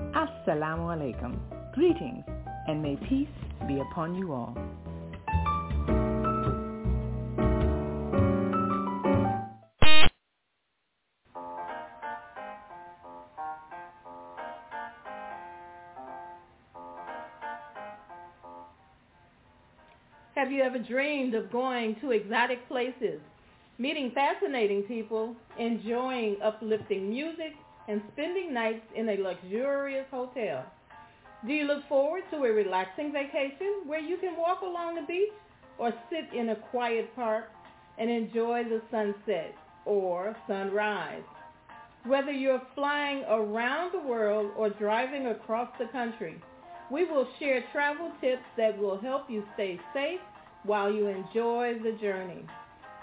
Assalamu alaikum. Greetings, and may peace be upon you all. Have you ever dreamed of going to exotic places, meeting fascinating people, enjoying uplifting music, and spending nights in a luxurious hotel? Do you look forward to a relaxing vacation where you can walk along the beach or sit in a quiet park and enjoy the sunset or sunrise? Whether you're flying around the world or driving across the country, we will share travel tips that will help you stay safe while you enjoy the journey.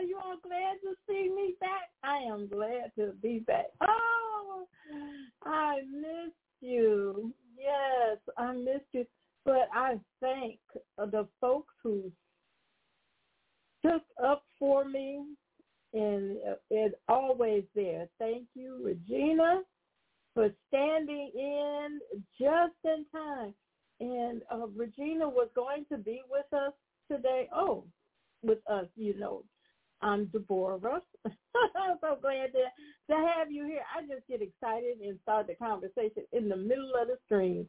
Are you all glad to see me back? I am glad to be back. Oh, I missed you. Yes, I missed you. But I thank the folks who took up for me and is always there. Thank you, Regina, for standing in just in time. And uh, Regina was going to be with us today. Oh, with us, you know. I'm Deborah. I'm so glad to, to have you here. I just get excited and start the conversation in the middle of the stream.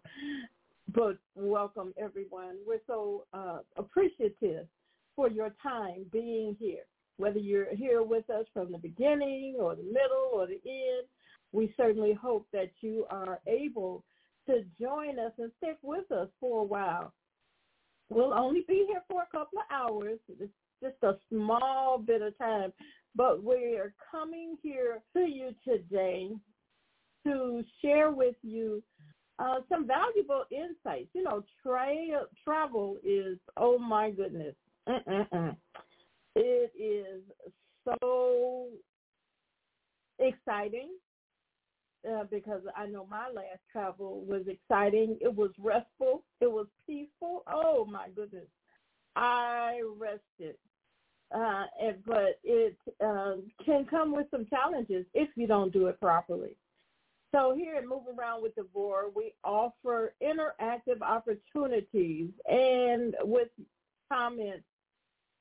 But welcome, everyone. We're so uh, appreciative for your time being here. Whether you're here with us from the beginning or the middle or the end, we certainly hope that you are able to join us and stick with us for a while. We'll only be here for a couple of hours. Just a small bit of time, but we are coming here to you today to share with you uh, some valuable insights. You know, tra- travel is, oh my goodness, Mm-mm-mm. it is so exciting uh, because I know my last travel was exciting. It was restful. It was peaceful. Oh my goodness, I rested. Uh, and, but it uh, can come with some challenges if you don't do it properly. So here at Move Around with Deborah, we offer interactive opportunities and with comments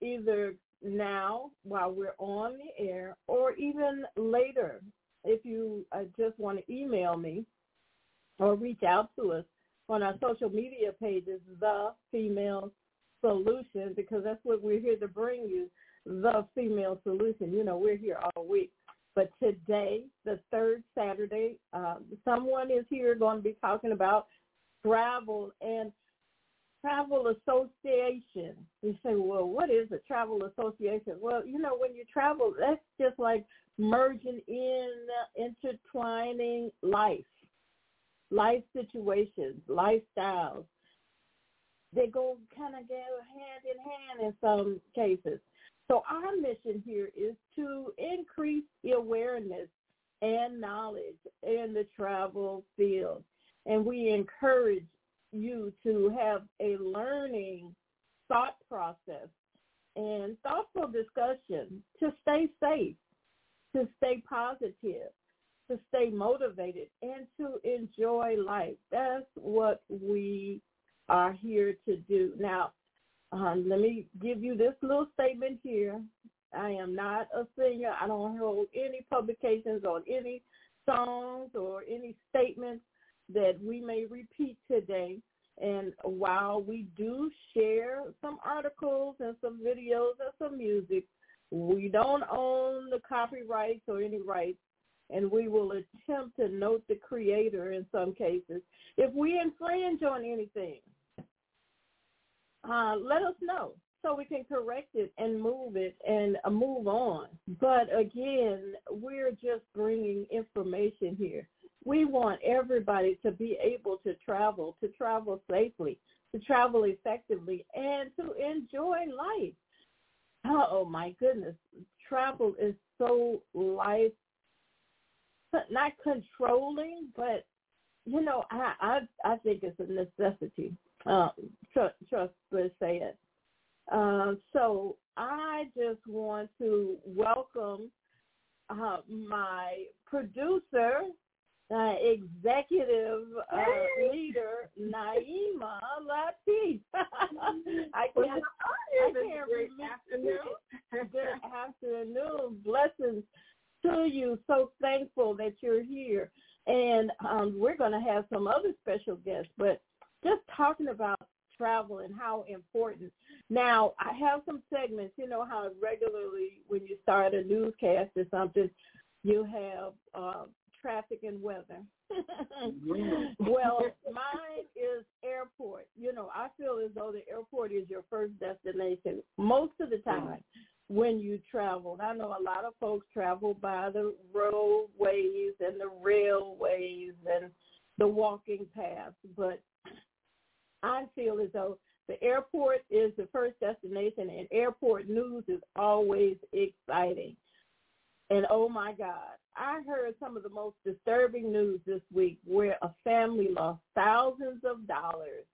either now while we're on the air or even later if you uh, just want to email me or reach out to us on our social media pages, The Female Solution, because that's what we're here to bring you, The Female Solution. You know, we're here all week. But today, the third Saturday, uh, someone is here going to be talking about travel and travel association. You say, well, what is a travel association? Well, you know, when you travel, that's just like merging in, intertwining life, life situations, lifestyles. They go kind of go hand in hand in some cases. So our mission here is to increase awareness and knowledge in the travel field. And we encourage you to have a learning thought process and thoughtful discussion to stay safe to stay positive, to stay motivated, and to enjoy life. That's what we are here to do. Now, um, let me give you this little statement here. I am not a singer. I don't hold any publications on any songs or any statements that we may repeat today. And while we do share some articles and some videos and some music, we don't own the copyrights or any rights, and we will attempt to note the creator in some cases. If we infringe on anything, uh, let us know so we can correct it and move it and uh, move on. But again, we're just bringing information here. We want everybody to be able to travel, to travel safely, to travel effectively, and to enjoy life oh my goodness, travel is so life not controlling, but you know, I I, I think it's a necessity. Uh, trust, trust let's say it. Uh, so I just want to welcome uh, my producer, uh, executive uh, leader Naima Latif. I can't, I can't great afternoon. Good afternoon. Blessings to you. So thankful that you're here. And um, we're going to have some other special guests, but just talking about travel and how important. Now, I have some segments. You know how regularly when you start a newscast or something, you have uh, traffic and weather. well, mine is airport. You know, I feel as though the airport is your first destination most of the time when you travel. I know a lot of folks travel by the roadways and the railways and the walking paths, but I feel as though the airport is the first destination and airport news is always exciting. And oh my God, I heard some of the most disturbing news this week where a family lost thousands of dollars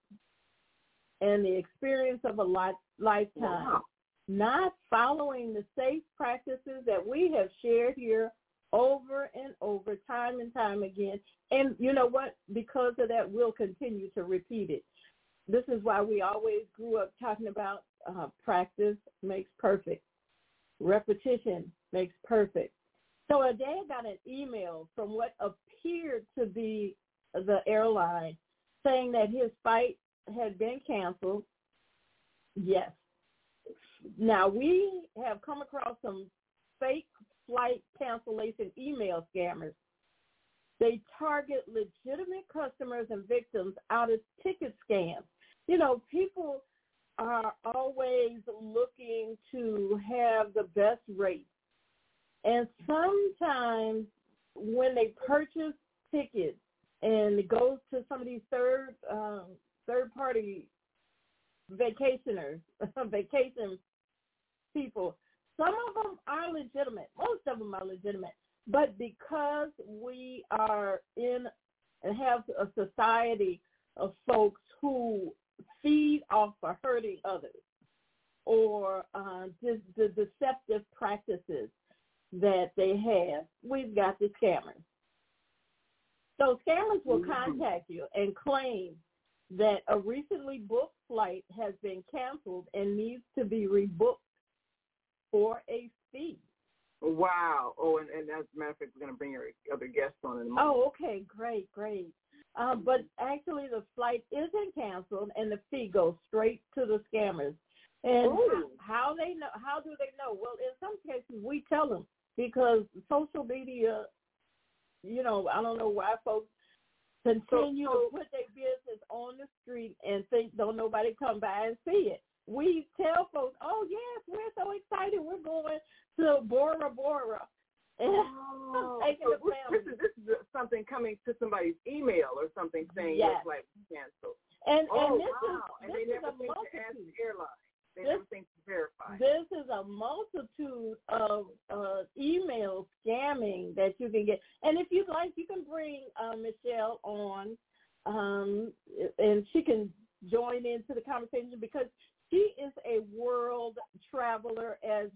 and the experience of a life, lifetime wow. not following the safe practices that we have shared here over and over, time and time again. And you know what? Because of that, we'll continue to repeat it. This is why we always grew up talking about uh, practice makes perfect. Repetition makes perfect. So a day I got an email from what appeared to be the airline saying that his flight had been canceled. Yes. Now we have come across some fake flight cancellation email scammers. They target legitimate customers and victims out of ticket scams. You know, people are always looking to have the best rates and sometimes when they purchase tickets, and it goes to some of these third um, third party vacationers, vacation people. Some of them are legitimate. Most of them are legitimate. But because we are in and have a society of folks who feed off of hurting others or uh, just the deceptive practices that they have, we've got the scammers. So scammers will mm-hmm. contact you and claim that a recently booked flight has been canceled and needs to be rebooked for a fee. Wow. Oh, and, and as a matter of fact, we're going to bring your other guests on in a moment. Oh, okay. Great, great. Uh, but actually, the flight isn't canceled, and the fee goes straight to the scammers. And Ooh. how they know? How do they know? Well, in some cases, we tell them because social media. You know, I don't know why folks continue so, to put their business on the street and think don't nobody come by and see it. We tell folks, oh yes, we're so excited, we're going to Bora Bora. Oh, so this, is, this is something coming to somebody's email or something saying yes. it's like canceled. And, oh, and this wow. is and this they is never a think multitude. to ask the airline. They this, never think to verify. This is a multitude of uh, email scamming that you can get. And if you'd like, you can bring uh, Michelle on, um, and she can join into the conversation because she is a world traveler as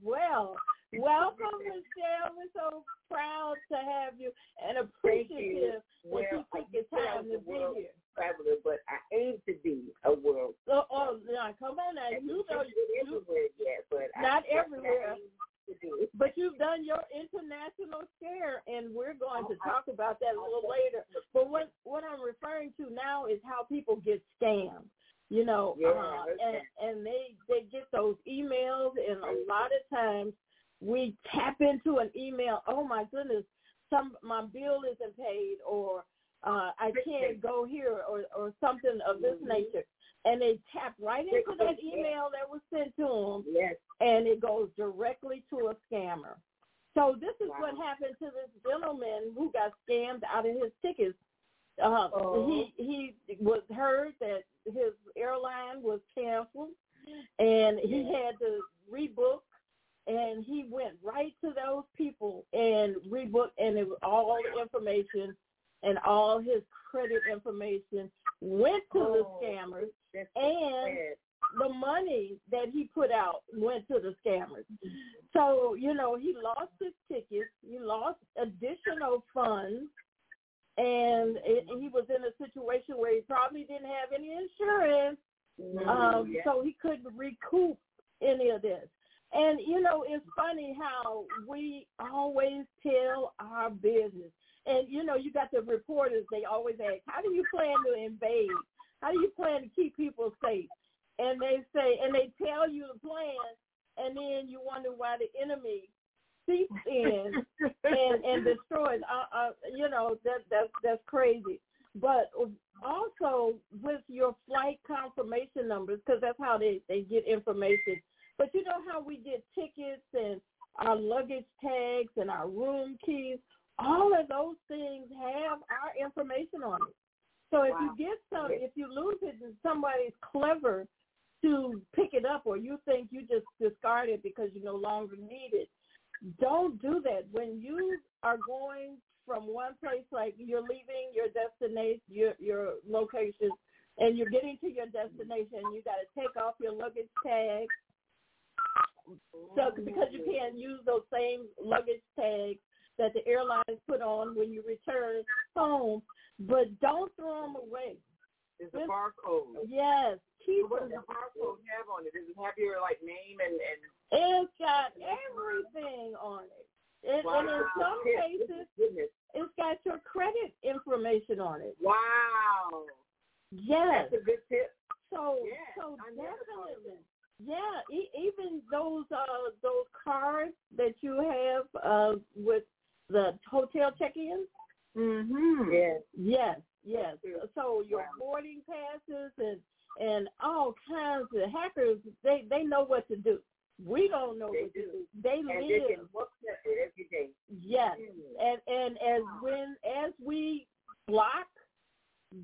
block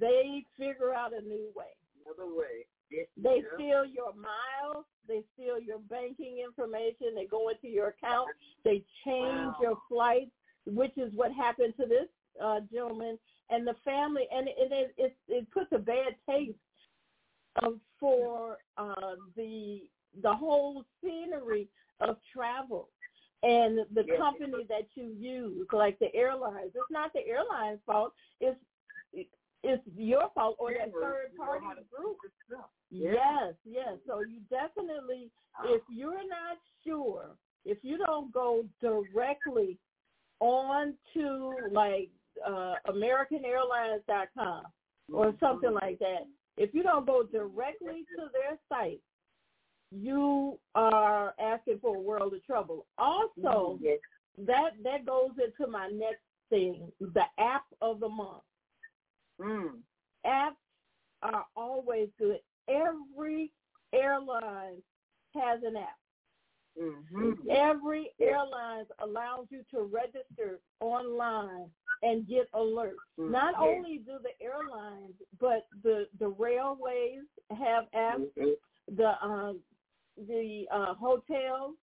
they figure out a new way. Another way. They steal your miles. They steal your banking information. They go into your account. They change Wow. your flights, which is what happened to this uh, gentleman and the family. And it it, it, it puts a bad taste of, for uh, the the whole scenery of travel and the Yes. company that you use, like the airlines. It's not the airline's fault. It's it's your fault or that third party group. Yes, yes. So you definitely, if you're not sure, if you don't go directly on to like uh, AmericanAirlines.com or something like that, if you don't go directly to their site, you are asking for a world of trouble. Also, Yes. that that goes into my next thing, the app of the month Mm. apps are always good. Every airline has an app. Mm-hmm. Every airline allows you to register online and get alerts. Mm, Not yes. only do the airlines, but the the railways have apps. Mm-hmm. The um, the uh, hotels,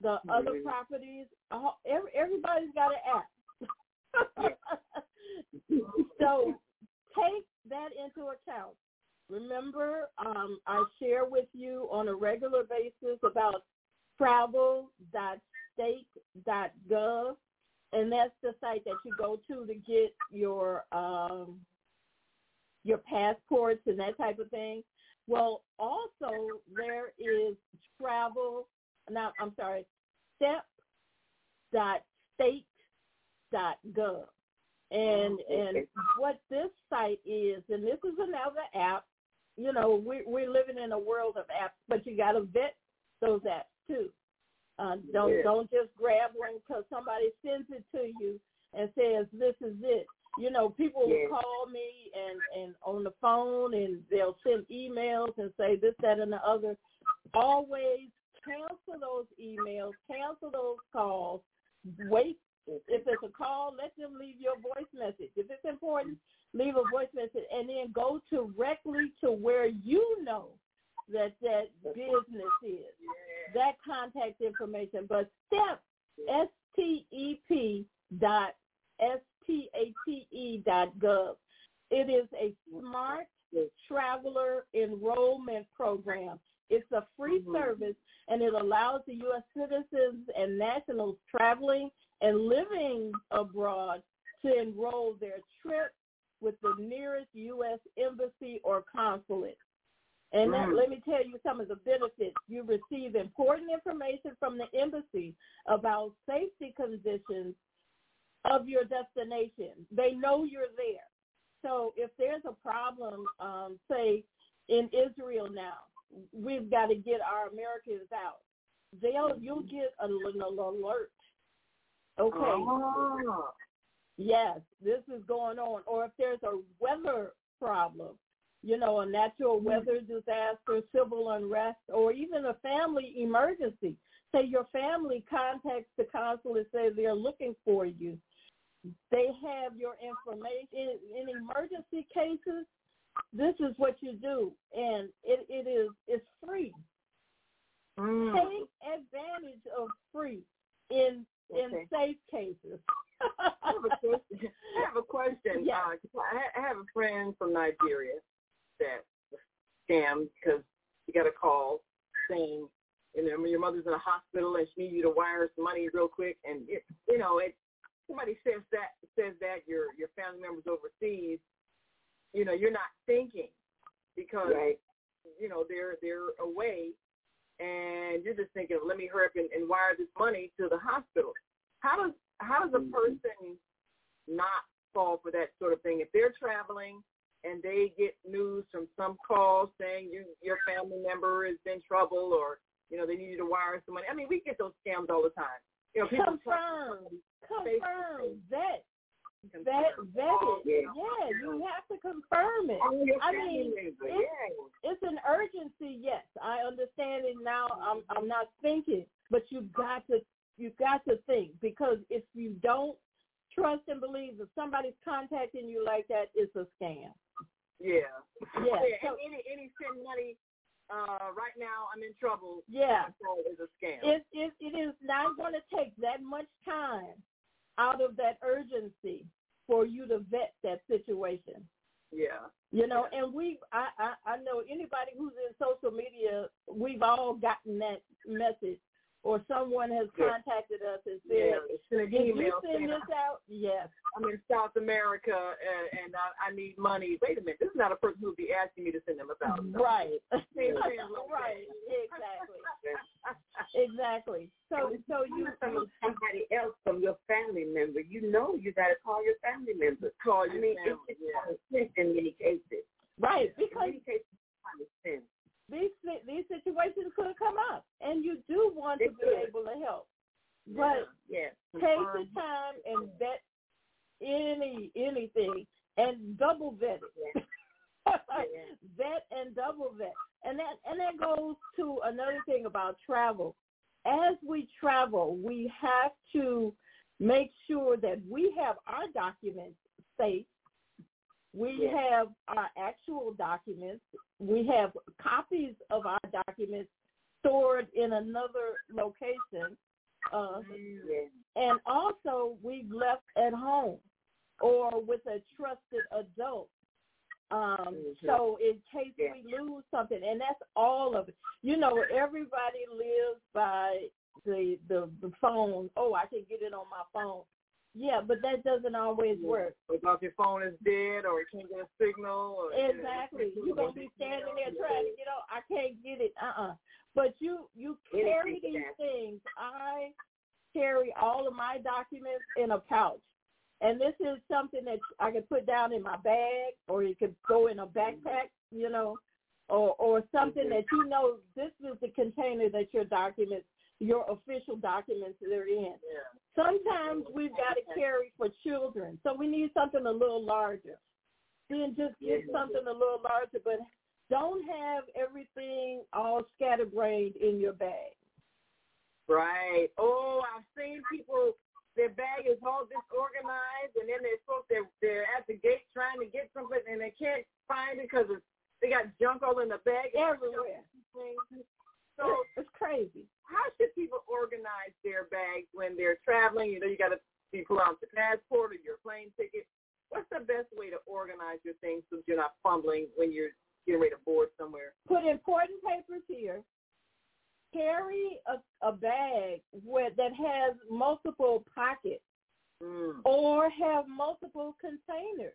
the other Mhm. properties. Uh, every, everybody's got an app. so take that into account. Remember, um, I share with you on a regular basis about travel.state.gov, and that's the site that you go to to get your um, your passports and that type of thing. Well, also there is travel. Now, I'm sorry, step.state.gov. And and what this site is, and this is another app. You know, we we're living in a world of apps, but you got to vet those apps too. Uh, don't Yeah. don't just grab one because somebody sends it to you and says this is it. You know, people Yeah. will call me and and on the phone and they'll send emails and say this, that, and the other. Always cancel those emails, cancel those calls. Wait if it's a call, let them leave your voice message. If it's important, leave a voice message and then go directly to where you know that that business is, that contact information. But step, S-T-E-P dot S-T-A-T-E dot gov. It is a smart traveler enrollment program. It's a free Mhm. service and it allows the U.S. citizens and nationals traveling and living abroad to enroll their trip with the nearest U.S. embassy or consulate. And that, Mm. let me tell you some of the benefits. You receive important information from the embassy about safety conditions of your destination. They know you're there. So if there's a problem, um, say in Israel now, we've got to get our Americans out. They'll you'll get an alert. Okay. Oh. Yes, this is going on. Or if there's a weather problem, you know, a natural weather disaster, civil unrest, or even a family emergency. Say your family contacts the consulate, say they're looking for you. They have your information. In, in emergency cases, this is what you do, and it, it is it's free. Mm. Take advantage of free in in safe cases. I have a question. I have a question. Yeah. Uh, I have a friend from Nigeria that was scammed because he got a call saying, you know, your mother's in a hospital and she needs you to wire some money real quick, and it, you know, it. Somebody says that says that your your family members overseas, you know, you're not thinking because you know they're they're away, and you're just thinking, let me hurry up and, and wire this money to the hospital. How does how does a mm-hmm. person not fall for that sort of thing if they're traveling and they get news from some call saying you your family member is in trouble or you know they need you to wire some money? I mean, we get those scams all the time. You know, confirm, confirm, vet, Confirm. vet, vet Oh, it. yeah. Yeah, you have to confirm it. Oh, I mean, it's- It's an urgency, yes. I understand it now. I'm I'm not thinking, but you've got to you've got to think because if you don't trust and believe if somebody's contacting you like that, it's a scam. Yeah. Yeah. yeah. So, and any any send money uh right now I'm in trouble. yeah. Is a scam. It, it, it is not going to take that much time out of that urgency for you to vet that situation. yeah. You know, and we, I, I, I know anybody who's in social media, we've all gotten that message, or someone has contacted us and said, Send an "Did you send this out?" Yes, I'm in South America and, and I, I need money. Wait a minute, this is not a person who would be asking me to send them a thousand. right, Same thing, okay. right, exactly, exactly. So, so you, from somebody else, from your family member, you know you got to call your family member. Call I mean, family, it's yeah. in many cases. right, In because many cases, it's common sense. These these situations could come up, and you do want to They be able to help, but Yeah. take the time and vet any anything and double vet it. vet and double vet. And that and that goes to another thing about travel. As we travel, we have to make sure that we have our documents safe. We have our actual documents. We have copies of our documents stored in another location. Uh, and also we've left at home or with a trusted adult. Um, Mhm. So in case we lose something, and that's all of it. You know, everybody lives by the, the the phone. Oh, I can get it on my phone. Yeah, but that doesn't always work. Because your phone is dead or it can't get a signal. Or, Exactly. You're gonna be standing there trying to get on. I can't get it. Uh uh But you you carry these things. I carry all of my documents in a pouch. And this is something that I can put down in my bag or you could go in a backpack, you know, or or something that you know this is the container that your documents your official documents are in. Yeah. Sometimes we've got to carry for children, so we need something a little larger. Then just get Yeah. something a little larger, but don't have everything all scatterbrained in your bag. Right. Oh, I've seen people. Their bag is all disorganized, and then they're supposed they're they're at the gate trying to get something, and they can't find it because they got junk all in the bag. Everywhere. So It's crazy. how should people organize their bags when they're traveling? You know, you got to be pull out your passport or your plane ticket. What's the best way to organize your things so you're not fumbling when you're getting ready to board somewhere? Put important papers here. Carry a, a bag where that has multiple pockets Mm. or have multiple containers.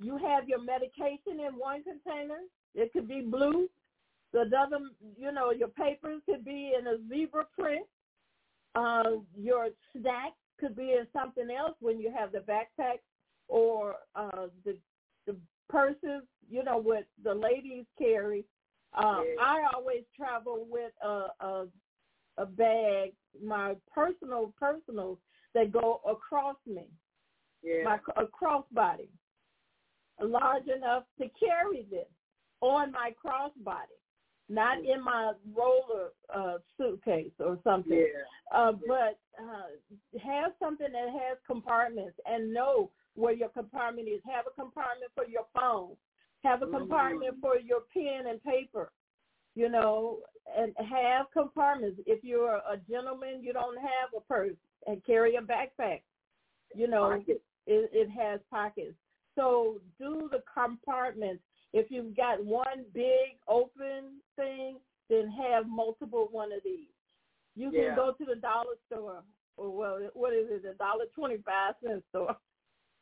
You have your medication in one container. It could be blue. The other, you know, your papers could be in a zebra print. Uh, your snacks could be in something else when you have the backpack or uh, the the purses. You know what the ladies carry. Uh, Yeah. I always travel with a, a a bag, my personal personals that go across me, Yeah. my a crossbody, large enough to carry this on my crossbody, not in my roller uh, suitcase or something. yeah. Uh, but uh, have something that has compartments and know where your compartment is. Have a compartment for your phone. Have a Mhm. compartment for your pen and paper. You know, and have compartments. If you're a gentleman, you don't have a purse and carry a backpack. You know, it, it has pockets. So do the compartments. If you've got one big open thing, then have multiple one of these. You can Yeah. go to the dollar store, or well, what is it, the dollar twenty-five cent store.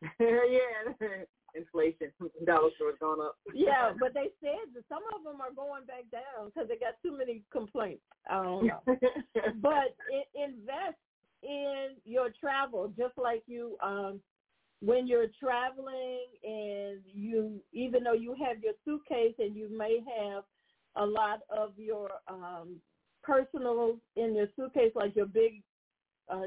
yeah. Inflation. Dollar store's gone up. Yeah, but they said that some of them are going back down because they got too many complaints. I don't know. but i invest in your travel, just like you um, when you're traveling and you, even though you have your suitcase and you may have a lot of your um, personal in your suitcase, like your big, uh,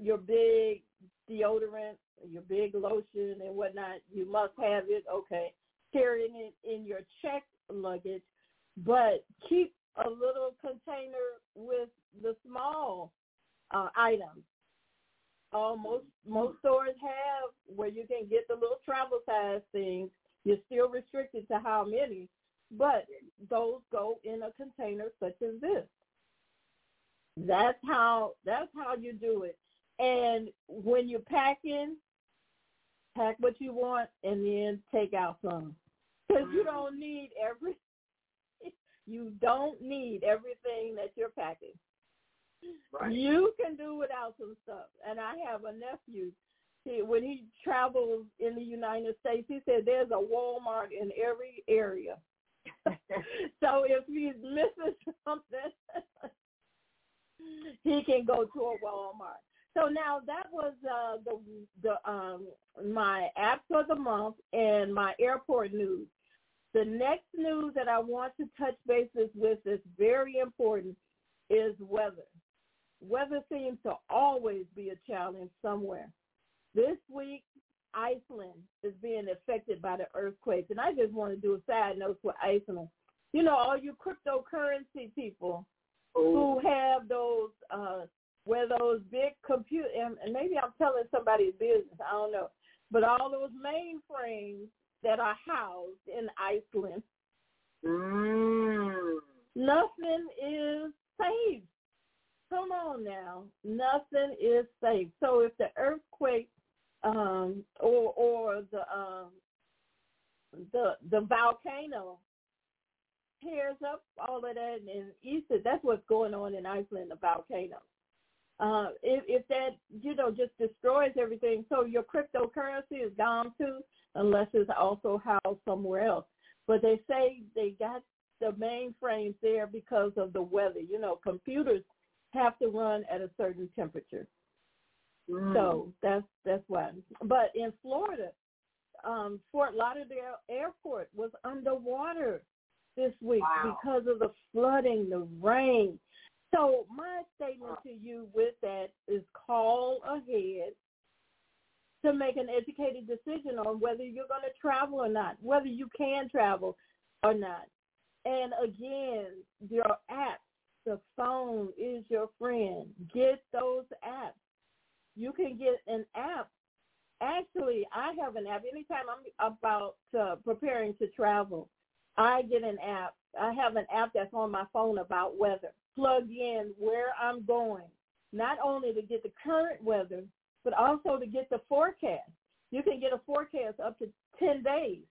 your big deodorant, your big lotion and whatnot. You must have it. Okay, carrying it in your checked luggage, but keep a little container with the small uh, items. Uh, Almost most stores have where you can get the little travel size things. You're still restricted to how many, but those go in a container such as this. That's how that's how you do it. And when you're packing, pack what you want and then take out some. Because you don't need every you don't need everything that you're packing. Right. You can do without some stuff. And I have a nephew. He, when he travels in the United States, he said there's a Walmart in every area. so if he's missing something, he can go to a Walmart. So now that was uh, the the um, my apps for the month and my airport news. The next news that I want to touch bases with is very important is weather. Weather seems to always be a challenge somewhere. This week, Iceland is being affected by the earthquakes, and I just want to do a side note for Iceland. You know, all you cryptocurrency people who have those uh where those big computer and, and maybe I'm telling somebody's business, I don't know. But all those mainframes that are housed in Iceland, Mm. nothing is safe. Come on now. Nothing is safe. So if the earthquake um or or the um the the volcano tears up all of that in Easter, that's what's going on in Iceland, the volcano. Uh, if, if that, you know, just destroys everything, so your cryptocurrency is gone too, unless it's also housed somewhere else. But they say they got the mainframes there because of the weather. You know, computers have to run at a certain temperature. Mm. So that's that's why. But in Florida, um, Fort Lauderdale Airport was underwater this week Wow. because of the flooding, the rain. So my statement to you with that is call ahead to make an educated decision on whether you're going to travel or not, whether you can travel or not. And again, your apps, the phone is your friend. Get those apps. You can get an app. Actually, I have an app. Anytime I'm about uh, preparing to travel, I get an app. I have an app that's on my phone about weather. Plug in where I'm going, not only to get the current weather, but also to get the forecast. You can get a forecast up to 10 days.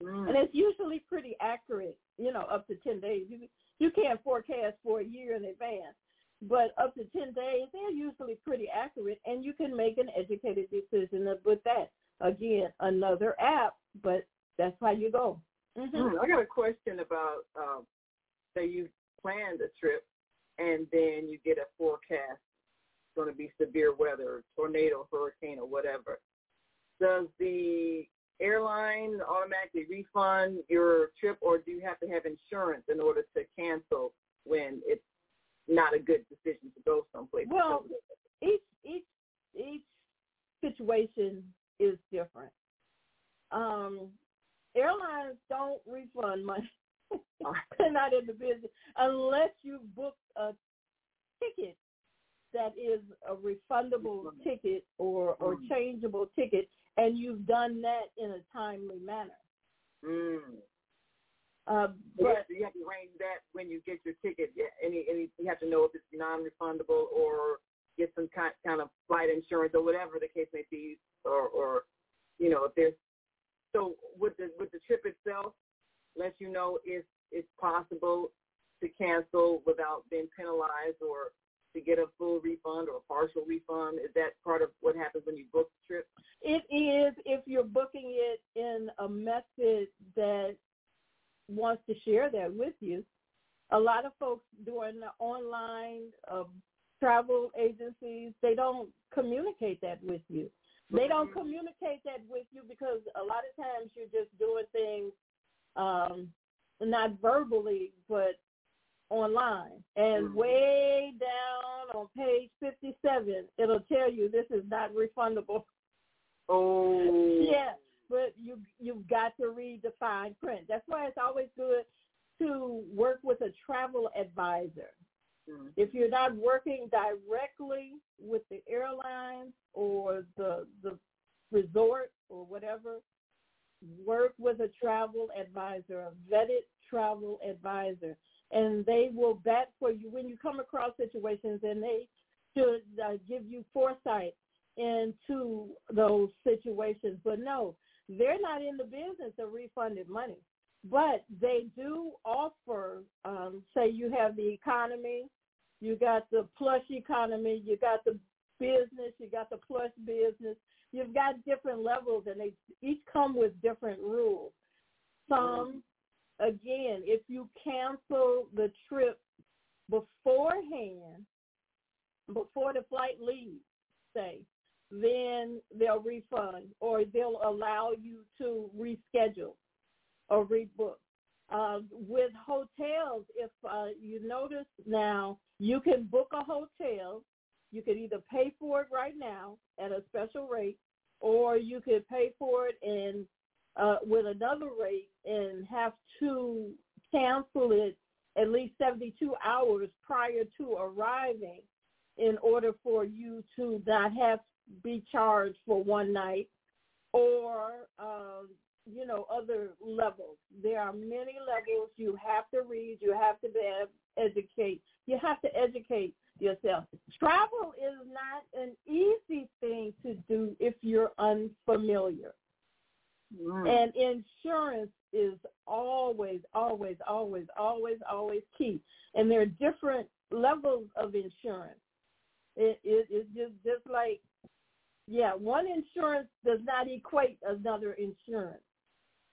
Mm. And it's usually pretty accurate, you know, up to 10 days. You, you can't forecast for a year in advance, but up to 10 days, they're usually pretty accurate, and you can make an educated decision with that. Again, another app, but that's how you go. hmm Mm, I got a question about um, say you planned a trip and then you get a forecast it's going to be severe weather, tornado, hurricane, or whatever. Does the airline automatically refund your trip, or do you have to have insurance in order to cancel when it's not a good decision to go someplace? Well, each each each situation is different. Um, airlines don't refund money. They're not in the business unless you book a ticket that is a refundable ticket or or Mm. changeable ticket, and you've done that in a timely manner. mm. Uh, But you have to arrange that when you get your ticket. Yeah, any any you have to know if it's non-refundable or get some kind kind of flight insurance or whatever the case may be, or or you know if there's so with the with the trip itself, let you know if it's possible to cancel without being penalized or to get a full refund or a partial refund. Is that part of what happens when you book the trip? It is if you're booking it in a method that wants to share that with you. A lot of folks doing the online uh, travel agencies, they don't communicate that with you. They don't communicate that with you because a lot of times you're just doing things um, not verbally, but online. And Mhm. way down on page 57, it'll tell you this is not refundable. Oh, Yeah, but you you've got to read the fine print. That's why it's always good to work with a travel advisor. Mm-hmm. If you're not working directly with the airlines or the the resort or whatever, work with a travel advisor, a vetted travel advisor, and they will vet for you when you come across situations, and they should uh, give you foresight into those situations. But no, they're not in the business of refunded money, but they do offer. Um, say you have the economy, you got the plush economy, you got the business, you got the plush business. You've got different levels, and they each come with different rules. Some, again, if you cancel the trip beforehand, before the flight leaves, say, then they'll refund or they'll allow you to reschedule or rebook. Uh, with hotels, if uh, you notice now, you can book a hotel. You can either pay for it right now at a special rate, or you could pay for it and uh, with another rate and have to cancel it at least 72 hours prior to arriving in order for you to not have be charged for one night or um, you know other levels. There are many levels you have to read you have to be, educate you have to educate yourself. Travel is not an easy thing to do if you're unfamiliar mm. and insurance is always always always always always key and there are different levels of insurance it, it, it's just just like yeah, one insurance does not equate another insurance.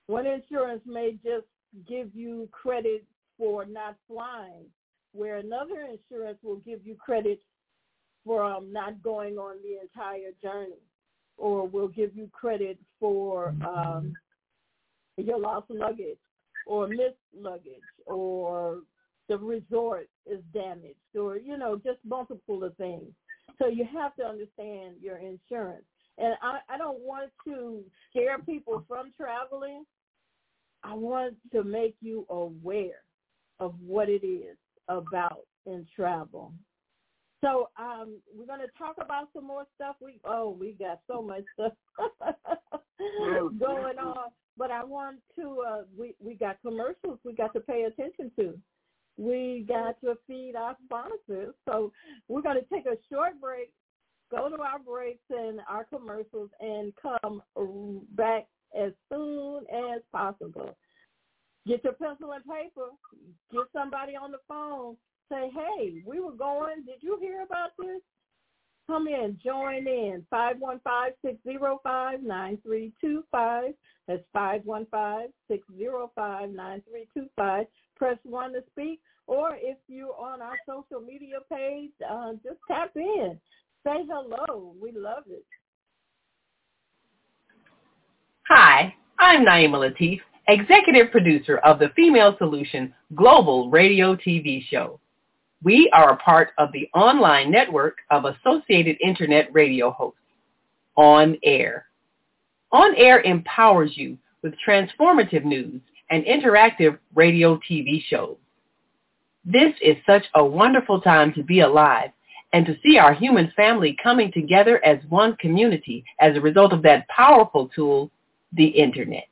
One insurance may just give you credit for not flying, where another insurance will give you credit for um, not going on the entire journey, or will give you credit for um, your lost luggage, or missed luggage, or the resort is damaged, or you know, just multiple of things. So you have to understand your insurance. And I, I don't want to scare people from traveling. I want to make you aware of what it is about in travel. So um, we're going to talk about some more stuff. We oh, we got so much stuff going on, but I want to. Uh, we we got commercials we got to pay attention to we got to feed our sponsors. So we're going to take a short break, go to our breaks and our commercials, and come back as soon as possible. Get your pencil and paper. Get somebody on the phone. Say, hey, we were going. Did you hear about this? Come in, join in. 515-605-9325. That's 515-605-9325 press one to speak, or if you're on our social media page, uh, just tap in. Say hello. We love it. Hi, I'm Naimah Latif, executive producer of the Female Solution Global Radio TV show. We are a part of the online network of Associated Internet radio hosts, On Air. On Air empowers you with transformative news and interactive radio TV shows. This is such a wonderful time to be alive and to see our human family coming together as one community as a result of that powerful tool, the Internet.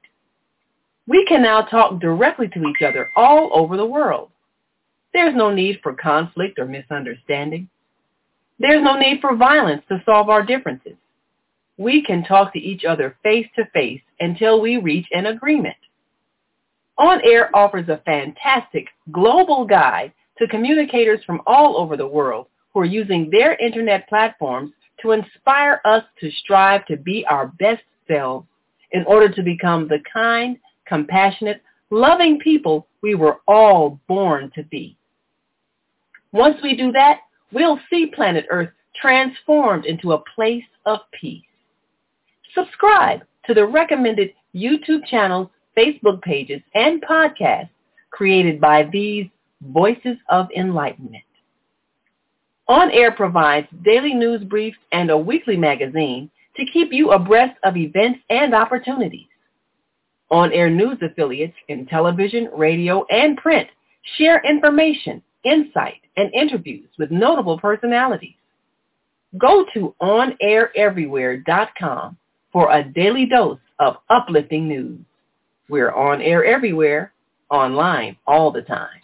We can now talk directly to each other all over the world. There's no need for conflict or misunderstanding. There's no need for violence to solve our differences. We can talk to each other face to face until we reach an agreement. On Air offers a fantastic global guide to communicators from all over the world who are using their internet platforms to inspire us to strive to be our best selves in order to become the kind, compassionate, loving people we were all born to be. Once we do that, we'll see planet Earth transformed into a place of peace. Subscribe to the recommended YouTube channels Facebook pages, and podcasts created by these Voices of Enlightenment. On Air provides daily news briefs and a weekly magazine to keep you abreast of events and opportunities. On Air news affiliates in television, radio, and print share information insight, and interviews with notable personalities. Go to onaireverywhere.com for a daily dose of uplifting news. We're on air everywhere, online all the time.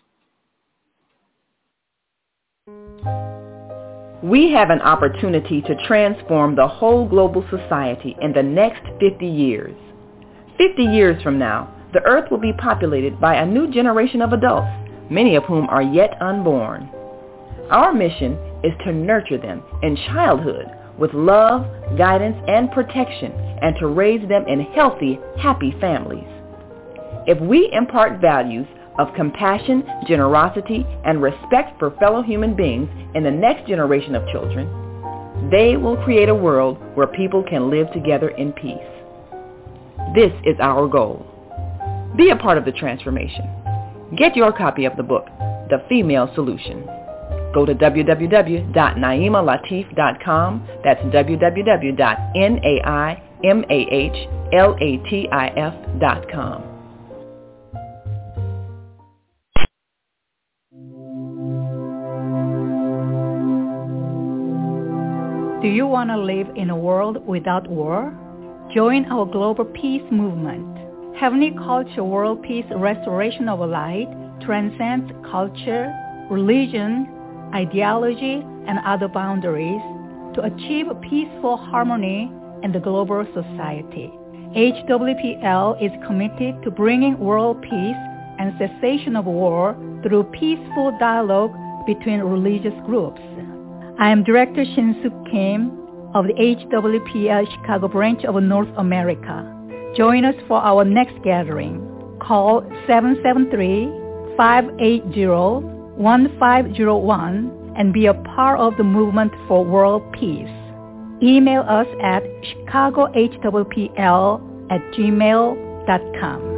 We have an opportunity to transform the whole global society in the next 50 years. 50 years from now, the earth will be populated by a new generation of adults, many of whom are yet unborn. Our mission is to nurture them in childhood with love, guidance, and protection, and to raise them in healthy, happy families. If we impart values of compassion, generosity, and respect for fellow human beings in the next generation of children, they will create a world where people can live together in peace. This is our goal. Be a part of the transformation. Get your copy of the book, The Female Solution. Go to www.naimahlatif.com. That's www.naimahlatif.com. Do you want to live in a world without war? Join our global peace movement. Heavenly Culture World Peace Restoration of Light transcends culture, religion, ideology, and other boundaries to achieve peaceful harmony in the global society. HWPL is committed to bringing world peace and cessation of war through peaceful dialogue between religious groups. I am Director Shin-Suk Kim of the HWPL Chicago branch of North America. Join us for our next gathering. Call 773-580-1501 and be a part of the movement for world peace. Email us at chicagohwpl at gmail.com.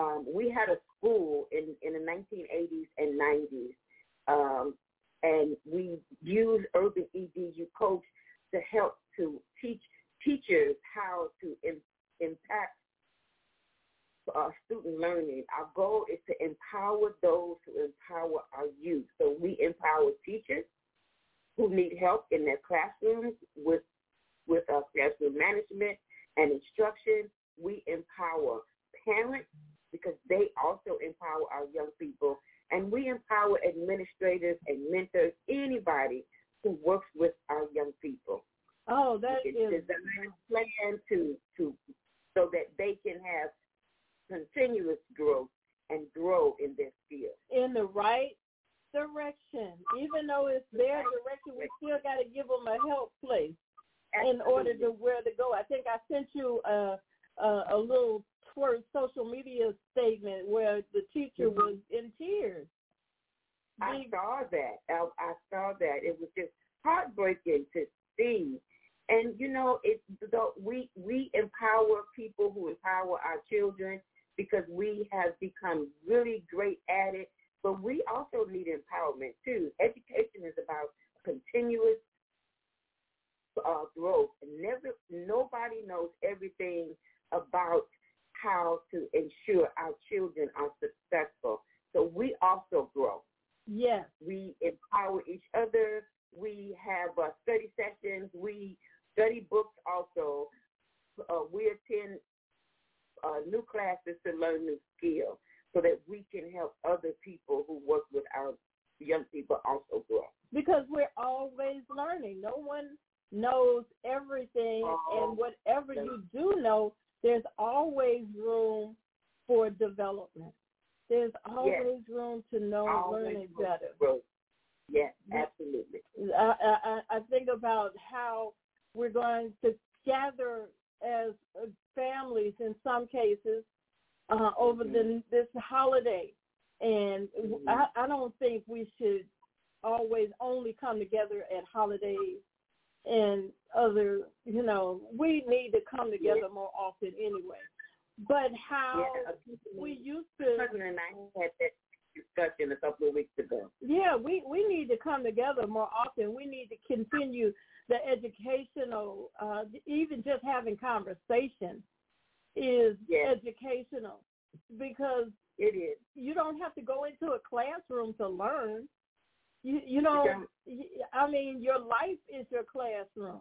Um, we had a school in in the 1980s and 90s, um, and we used Urban EDU Coach to help to teach teachers how to im- impact uh, student learning. Our goal is to empower those who empower our youth. So we empower teachers who need help in their classrooms with with uh, classroom management and instruction. We empower parents because they also empower our young people, and we empower administrators and mentors, anybody who works with our young people. Oh, that It's is designed plan to to so that they can have continuous growth and grow in their field. in the right direction. Even though it's their direction, we still got to give them a help place in order to where to go. I think I sent you a a, a little twerk social media statement where the teacher Mhm. was in tears. I saw that. I, I saw that. It was just heartbreaking to see. And you know, it though we we empower people who empower our children because we have become really great at it. But we also need empowerment too. Education is about continuous uh, growth. And never nobody knows everything about how to ensure our children are successful. So we also grow. Yes. We empower each other. We have uh, study sessions. We study books also. Uh, we attend uh, new classes to learn new skills so that we can help other people who work with our young people also grow. Because we're always learning. No one knows everything, Oh, and whatever yes. you do know, there's always room for development. There's always room to know and Always learn room better. growth. Yes, Yeah. absolutely. I, I, I think about how we're going to gather as uh, families in some cases uh, over the, this holiday. And Mhm. I, I don't think we should always only come together at holidays and other, you know, we need to come together more often anyway. But how we used to cousin and I had that discussion a couple of weeks ago. yeah, we, we need to come together more often. We need to continue the educational, uh, even just having conversation is Yes. educational because It is. you don't have to go into a classroom to learn. You, you know, I mean, your life is your classroom.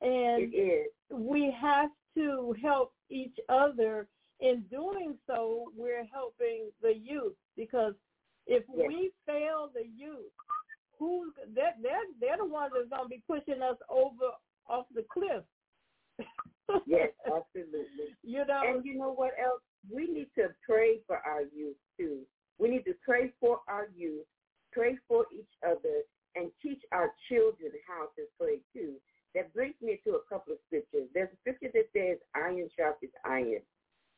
And we have to help each other. In doing so, we're helping the youth because if Yes. we fail the youth, who's they're, they're, they're the ones that's going to be pushing us over off the cliff. Yes, absolutely. you know, And you know what else? We need to pray for our youth too. We need to pray for our youth, pray for each other, and teach our children how to pray too. That brings me to a couple of scriptures. There's a scripture that says, "Iron sharpens iron."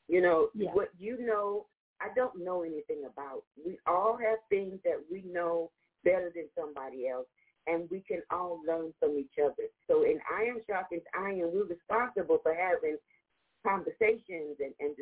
You know Yeah. what you know. I don't know anything about. We all have things that we know better than somebody else, and we can all learn from each other. So in iron sharpens iron, we're responsible for having conversations and, and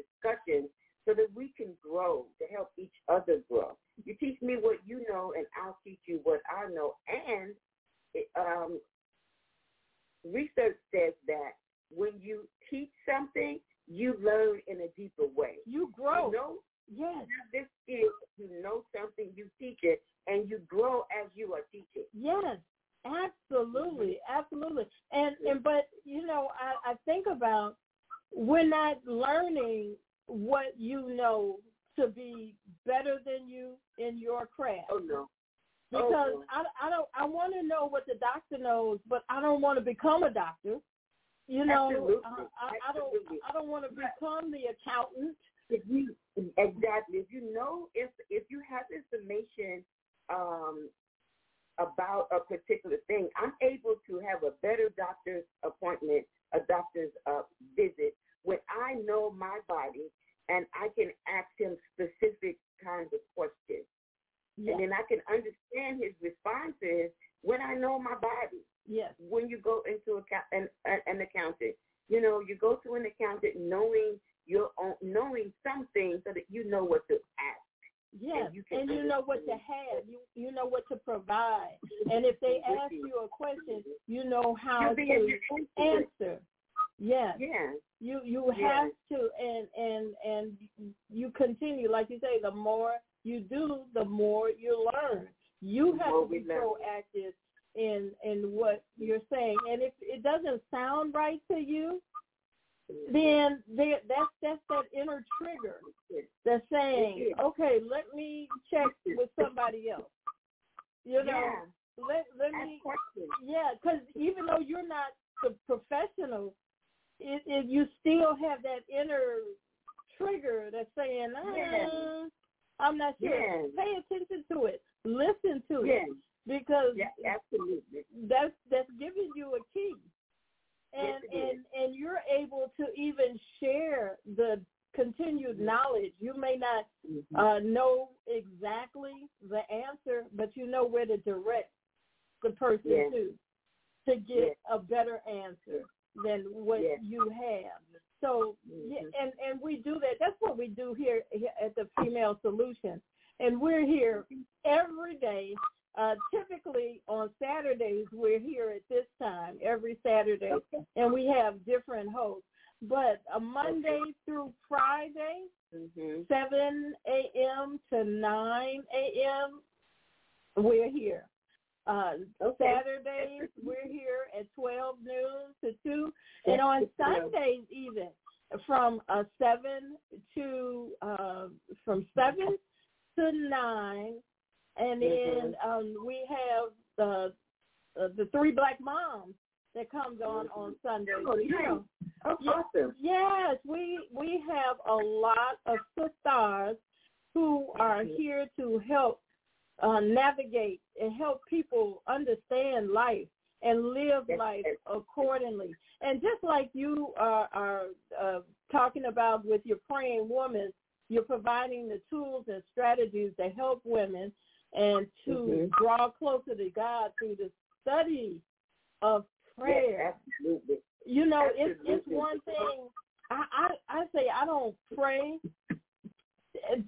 don't pray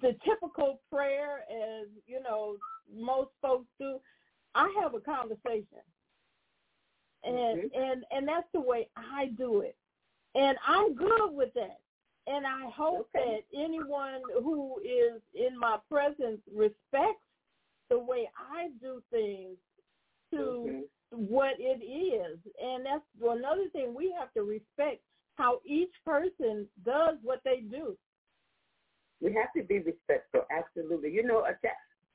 the typical prayer as you know most folks do i have a conversation and okay. and and that's the way i do it and i'm good with that and i hope okay. that anyone who is in my presence respects the way i do things to okay. what it is and that's another thing we have to respect how each person does what they do. We have to be respectful, absolutely. You know, a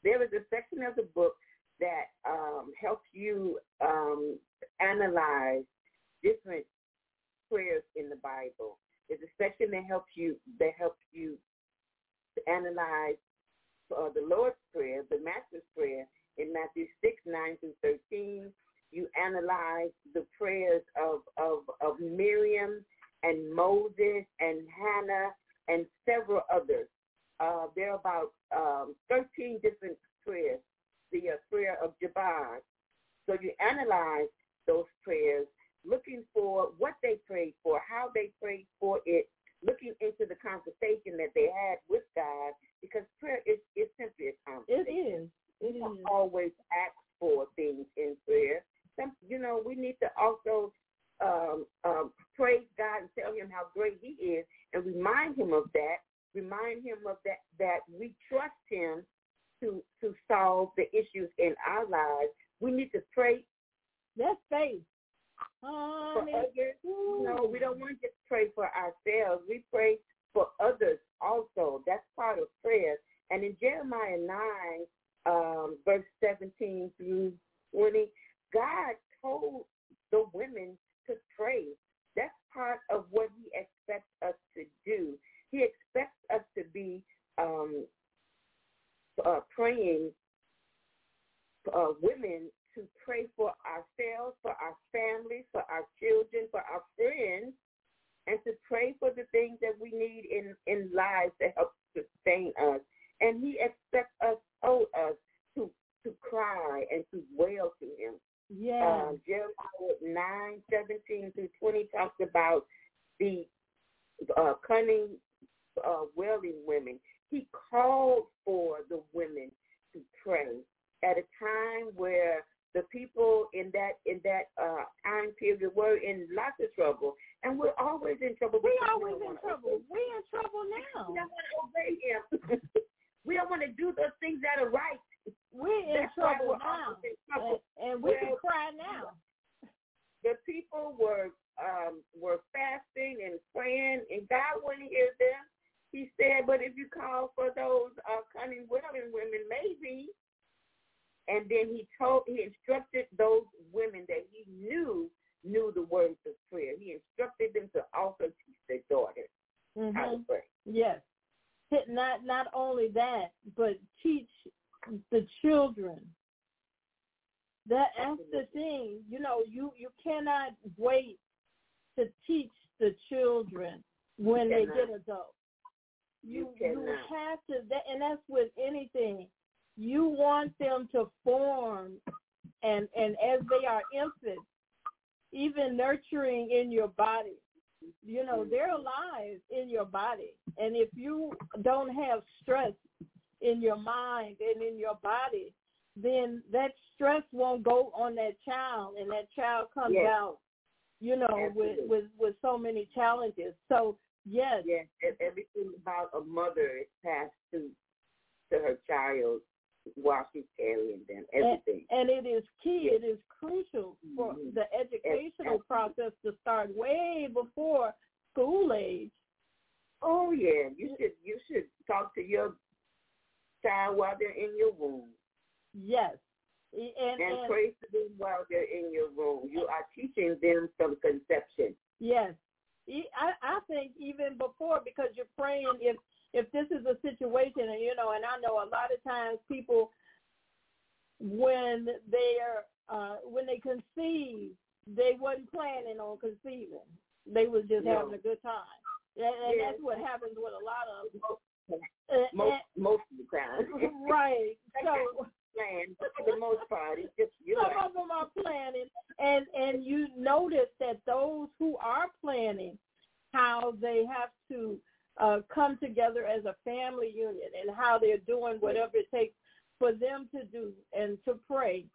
there is a section of the book that um, helps you um, analyze different prayers in the Bible. There's a section that helps you that helps you analyze uh, the Lord's Prayer, the Master's Prayer in Matthew 6, 9 through 13. You analyze the prayers of, of, of Miriam and Moses and Hannah and several others. Uh, there are about um, 13 different prayers, the uh, prayer of Jabez. So you analyze those prayers, looking for what they prayed for, how they prayed for it, looking into the conversation that they had with God, because prayer is, is simply a conversation. It is. It is. always ask for things in prayer. Some, you know, we need to also um, um, praise God and tell Him how great He is, and remind Him of that. Remind Him of that that we trust Him to to solve the issues in our lives. We need to pray That's faith. for others. No, we don't want to just pray for ourselves. We pray for others also. That's part of prayer. And in Jeremiah 9, um, verse 17 through 20, God told the women to pray. That's part of what he expects us to do. He expects us to be um, uh, praying uh, women to pray for ourselves, for our families, for our children, for our friends, and to pray for the things that we need in, in lives to help sustain us. And he expects us, oh, us, to, to cry and to wail to him. Yeah. Um, Jeremiah 9, 17 through 20 talks about the uh, cunning uh, wailing women. He called for the women to pray at a time where the people in that in that uh, time period were in lots of trouble, and we're always in trouble. we because always in trouble. We're in trouble We now. don't want to obey him. we don't want to do those things that are right. We're in That's trouble now. in And, trouble. and we can cry now. the people were um, were fasting and praying, and God wouldn't hear them. He said, "But if you call for those uh, cunning wailing women, maybe." And then he told, he instructed those women that he knew knew the words of prayer. He instructed them to also teach their daughters how to Mhm. pray. Yes. Not not only that, but teach the children. That that's the thing. You know, you you cannot wait to teach the children when they get adults. You you cannot. have to that, and that's with anything. You want them to form and and as they are infants, even nurturing in your body. You know, mm-hmm. they're alive in your body. And if you don't have stress in your mind and in your body, then that stress won't go on that child and that child comes Yes. out, you know, with, Absolutely. with with so many challenges. So yes, Yes, and everything about a mother is passed to to her child while she's carrying them. Everything. And it is key, it is crucial for Mhm. the educational Absolutely. process to start way before school age. Oh yeah, you should you should talk to your child while they're in your womb Yes. And, and and pray for them while they're in your womb. You are teaching them from conception. yes. I, I think even before because you're praying if if this is a situation and you know and I know a lot of times people when they're uh when they conceive they wasn't planning on conceiving. They was just No. having a good time. And, and Yes. that's what happens with a lot of Most, uh, most, most of the time. right. So Plan, but for the most part, it's just you some know. of them are planning, and and you notice that those who are planning, how they have to uh, come together as a family unit, and how they're doing whatever it takes for them to do and to pray,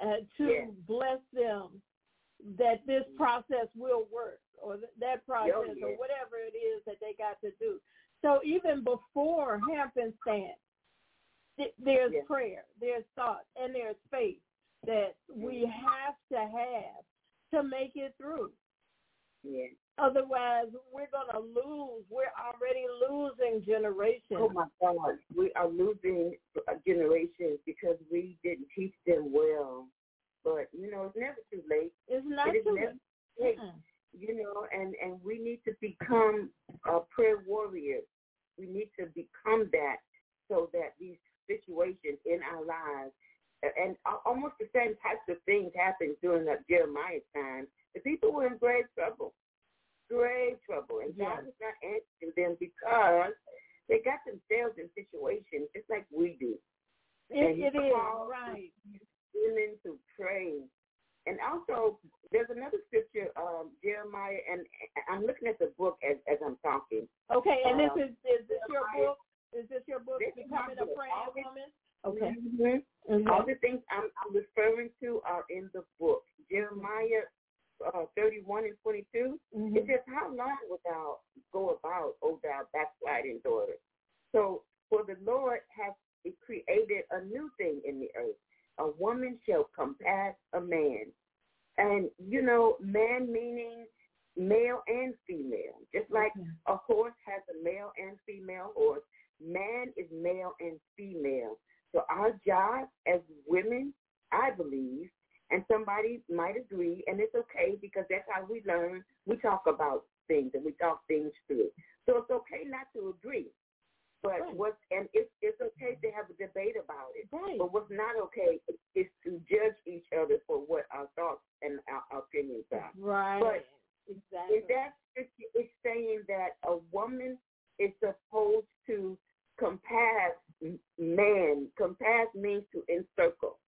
and to Yes. bless them that this process will work or that process or yes. whatever it is that they got to do. So even before happenstance, th- there's Yes. prayer, there's thought, and there's faith that we have to have to make it through. Yeah. Otherwise, we're going to lose. We're already losing generations. Oh my God, we are losing generations because we didn't teach them well. But you know, it's never too late. it's not it too late. You know, and and we need to become uh, prayer warriors. We need to become that so that these situations in our lives and almost the same types of things happened during the Jeremiah time. The people were in grave trouble, grave trouble. And God is not answering them because they got themselves in situations just like we do. Yes, it is, right. Women to pray. And also, there's another scripture, um, Jeremiah, and I'm looking at the book as, as I'm talking. Okay, and um, this is, is this your book? Is this your book, this Becoming a Praying Woman? Mm-hmm. Okay. Mm-hmm. Mm-hmm. All the things I'm, I'm referring to are in the book. Jeremiah uh, 31 and 22. Mhm. It says, How long wilt thou go about, O thou backsliding daughter? So, for the Lord hath created a new thing in the earth. A woman shall compass a man. And, you know, man meaning male and female. Just like Okay. a horse has a male and female horse, man is male and female. So our job as women, I believe, and somebody might agree, and it's okay because that's how we learn. We talk about things and we talk things through. So it's okay not to agree. But Right. what and it's it's okay to have a debate about it. Right. But what's not okay is to judge each other for what our thoughts and our, our opinions are. Right. But exactly. Is that it's, it's saying that a woman is supposed to compass man. Compass means to encircle,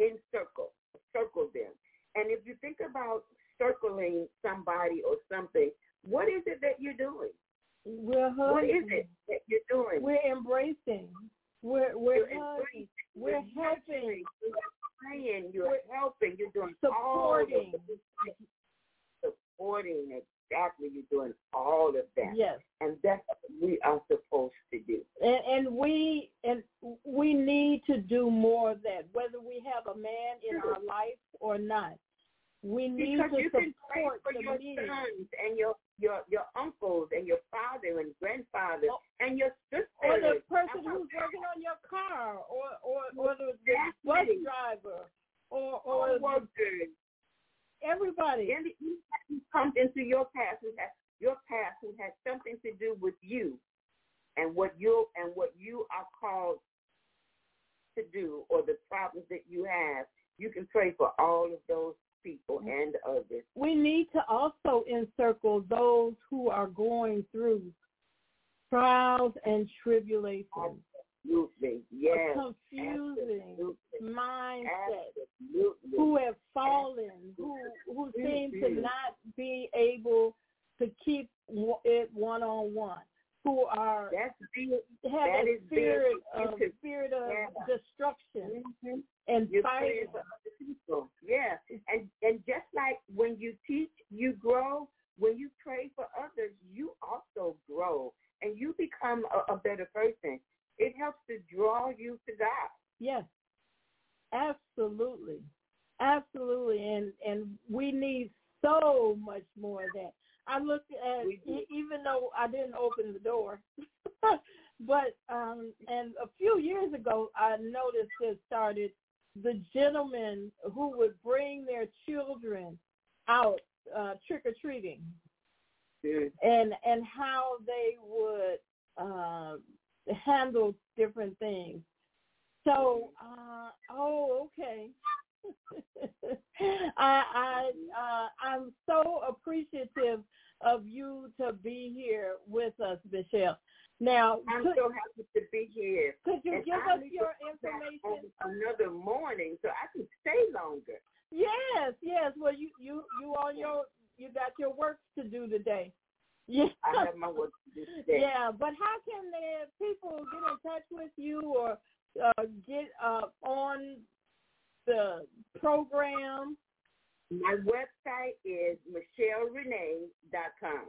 encircle, circle them. And if you think about circling somebody or something, what is it that you're doing? we're What is it that you're doing? We're embracing. We're we're You're hugging. We're helping. You're praying. You're We're helping. You're doing all Supporting. it. Supporting exactly. You're doing all of that. Yes. and that's what we are supposed to do. And, and we and we need to do more of that, whether we have a man in our life or not. We need Because to you can pray support for the your needs. sons and your your your uncles and your father and grandfather Oh. and your sister. Or the person who's working on your car, or or or the, the bus driver, or all or workers? Everybody. And who comes into your path who has your path who has something to do with you and what you and what you are called to do or the problems that you have. You can pray for all of those people mm-hmm. and others. we need to also encircle those who are going through trials and tribulations, Absolutely. Yes. a confusing Absolutely. mindset, Absolutely. who have fallen, who who seem to Mhm. not be able to keep it one on one, who are That's have that a is spirit of spirit of Yeah. destruction Mhm. and You're fighting. for other people. Yeah. And and just like when you teach, you grow. When you pray for others, you also grow and you become a, a better person. It helps to draw you to God. Yes, absolutely, absolutely, and and we need so much more of that. I looked at even though I didn't open the door, but um, and a few years ago I noticed it started the gentlemen who would bring their children out uh, trick or treating Mm. and and how they would uh, handle different things. So, uh, oh, okay. I I uh, I'm so appreciative of you to be here with us, Michelle. Now, I'm could, so happy to be here. could you And give I us your to information? another morning so I can stay longer. Yes, yes. Well, you you you on your you got your work to do today. Yeah. I have my work to do today. Yeah, but how can the people get in touch with you or uh, get uh, on the program? My website is michellerhenea.com.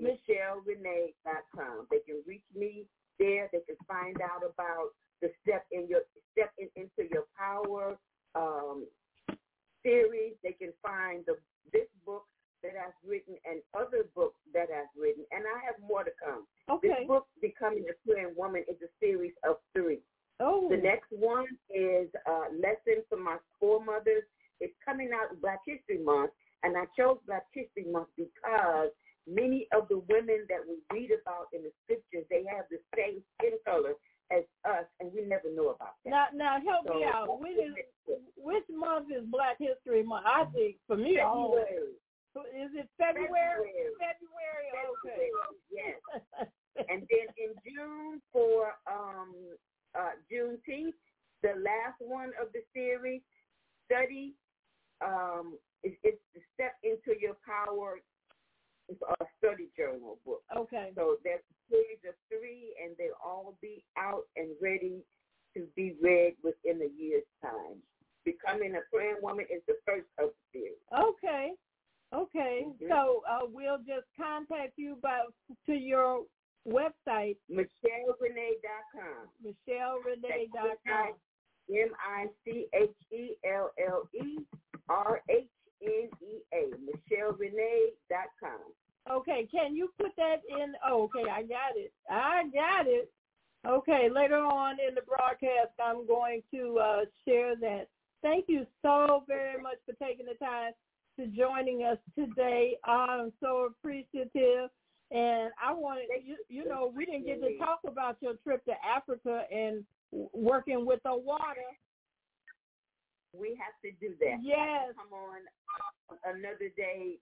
MichelleRhenea.com. They can reach me there. They can find out about the step in your step in, into your power um, series. They can find the this book that I've written and other books that I've written, and I have more to come. Okay. This book, Becoming a Praying Woman, is a series of three. Oh. The next one is uh, Lesson for My Foremothers. It's coming out Black History Month, and I chose Black History Month because many of the women that we read about in the scriptures, they have the same skin color as us, and we never know about that. Now, now help me out. Which which month is Black History Month? I think for me, all Is it February? February. February. Okay. Yes. And then in June for um, uh, Juneteenth, the last one of the series, study, um, it, it's the Step into Your Power uh, study journal book. okay. So there's a series of three, and they'll all be out and ready to be read within a year's time. Becoming a Praying Woman is the first of the series. Okay. Okay. So uh, we'll just contact you by to your website. MichelleRhenea.com. MichelleRhenea.com. M-I-C-H-E-L-L-E-R-H-N-E-A. MichelleRhenea.com. Okay, can you put that in? Oh, okay, I got it. I got it. Okay, later on in the broadcast, I'm going to uh, share that. Thank you so very much for taking the time to joining us today. I'm so appreciative. And I wanted, you, you know, we didn't get to talk about your trip to Africa and working with the water. We have to do that. Yes. Come on another day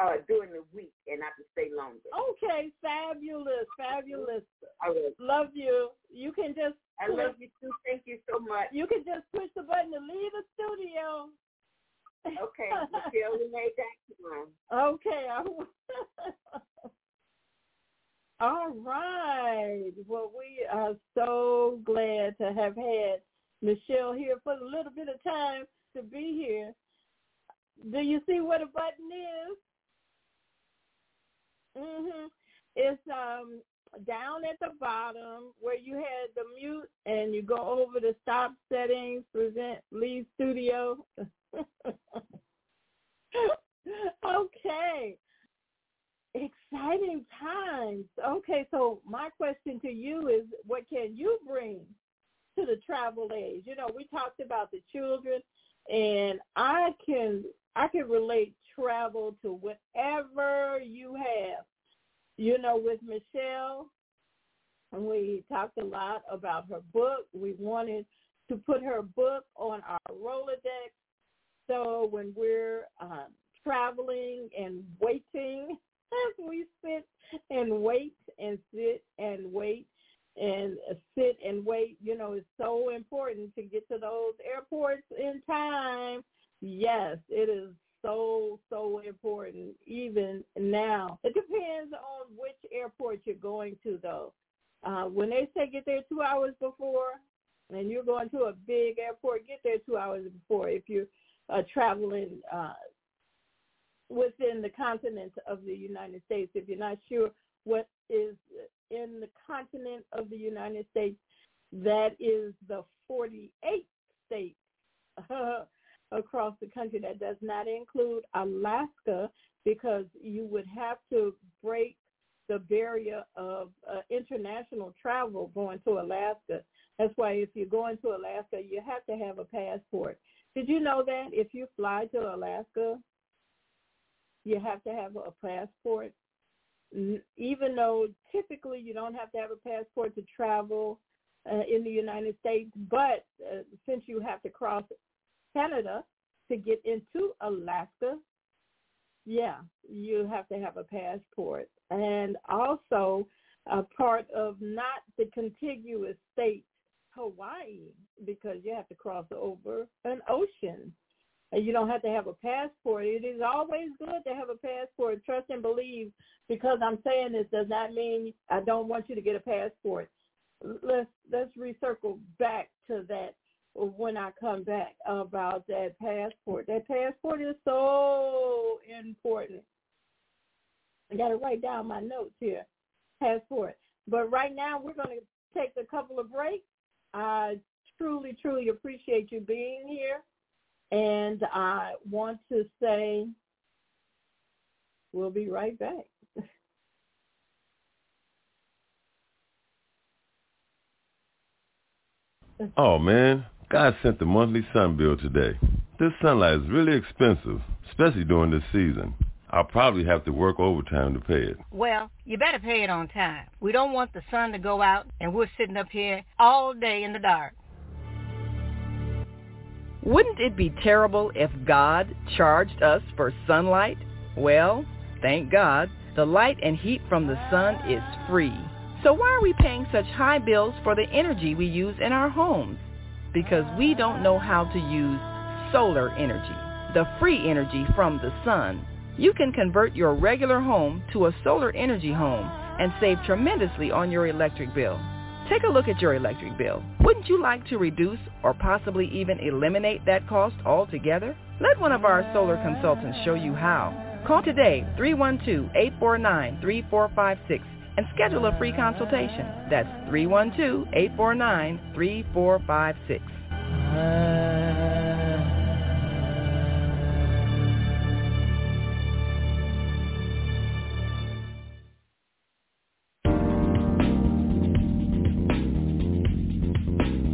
uh, during the week and I can stay longer. Okay, fabulous, fabulous. Right. Love you. You can just. I push, love you too. Thank you so much. You can just push the button to leave the studio. Okay, Michelle Rhenea Okay. All right. Well, we are so glad to have had Michelle here for a little bit of time to be here. Do you see what a button is? Mhm. It's um down at the bottom where you had the mute and you go over the stop settings, present, leave studio. okay. Exciting times. Okay, so my question to you is what can you bring to the travel age? You know, we talked about the children and I can I can relate travel to whatever you have. You know, with Michelle, we talked a lot about her book. We wanted to put her book on our Rolodex. So when we're um, traveling and waiting, we sit and wait and sit and wait and sit and wait. You know, it's so important to get to those airports in time. Yes, it is so, so important even now. It depends on which airport you're going to, though. Uh, when they say get there two hours before, and you're going to a big airport, get there two hours before if you're uh, traveling uh, within the continent of the United States. If you're not sure what is in the continent of the United States, that is the 48 states across the country. That does not include Alaska because you would have to break the barrier of uh, international travel going to Alaska. That's why if you're going to Alaska, you have to have a passport. Did you know that if you fly to Alaska, you have to have a passport? Even though typically you don't have to have a passport to travel uh, in the United States, but uh, since you have to cross Canada to get into Alaska, yeah, you have to have a passport. And also a part of not the contiguous state, Hawaii, because you have to cross over an ocean. And you don't have to have a passport. It is always good to have a passport. Trust and believe. Because I'm saying this does not mean I don't want you to get a passport. Let's let's recircle back to that when I come back about that passport. That passport is so important. I got to write down my notes here. Passport. But right now we're going to take a couple of breaks. I truly, truly appreciate you being here. And I want to say we'll be right back. oh man, God sent the monthly sun bill today. This sunlight is really expensive, especially during this season. I'll probably have to work overtime to pay it. Well, you better pay it on time. We don't want the sun to go out and we're sitting up here all day in the dark. Wouldn't it be terrible if God charged us for sunlight? Well, thank God, the light and heat from the sun is free. So why are we paying such high bills for the energy we use in our homes? because we don't know how to use solar energy, the free energy from the sun. You can convert your regular home to a solar energy home and save tremendously on your electric bill. Take a look at your electric bill. Wouldn't you like to reduce or possibly even eliminate that cost altogether? Let one of our solar consultants show you how. Call today 312-849-3456 and schedule a free consultation. That's 312-849-3456.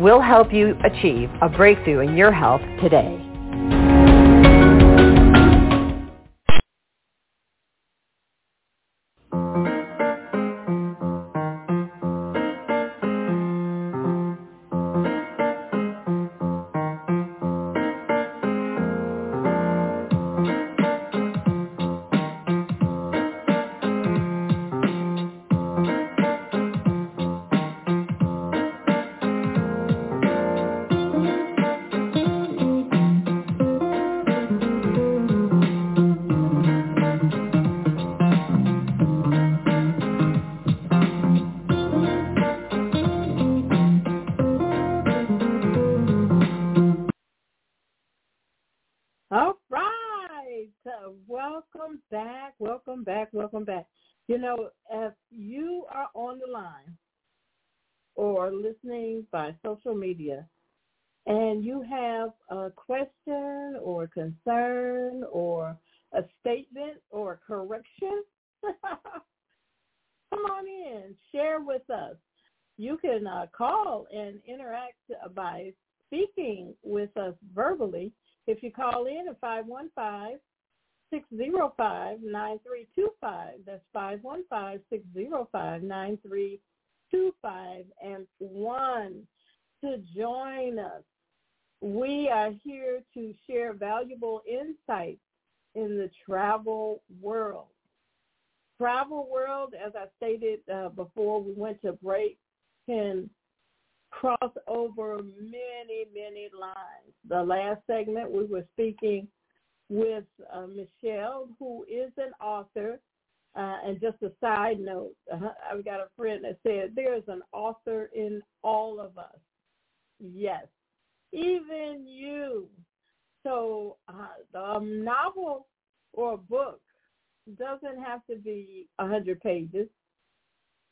We'll help you achieve a breakthrough in your health today. Call and interact by speaking with us verbally if you call in at 515 605 9325, that's 515 605 9325, and one to join us. We are here to share valuable insights in the travel world. Travel world, as I stated uh, before we went to break, can cross over many, many lines. The last segment we were speaking with uh, Michelle, who is an author. Uh, and just a side note, uh, I've got a friend that said there's an author in all of us. Yes, even you. So uh, the novel or book doesn't have to be a hundred pages.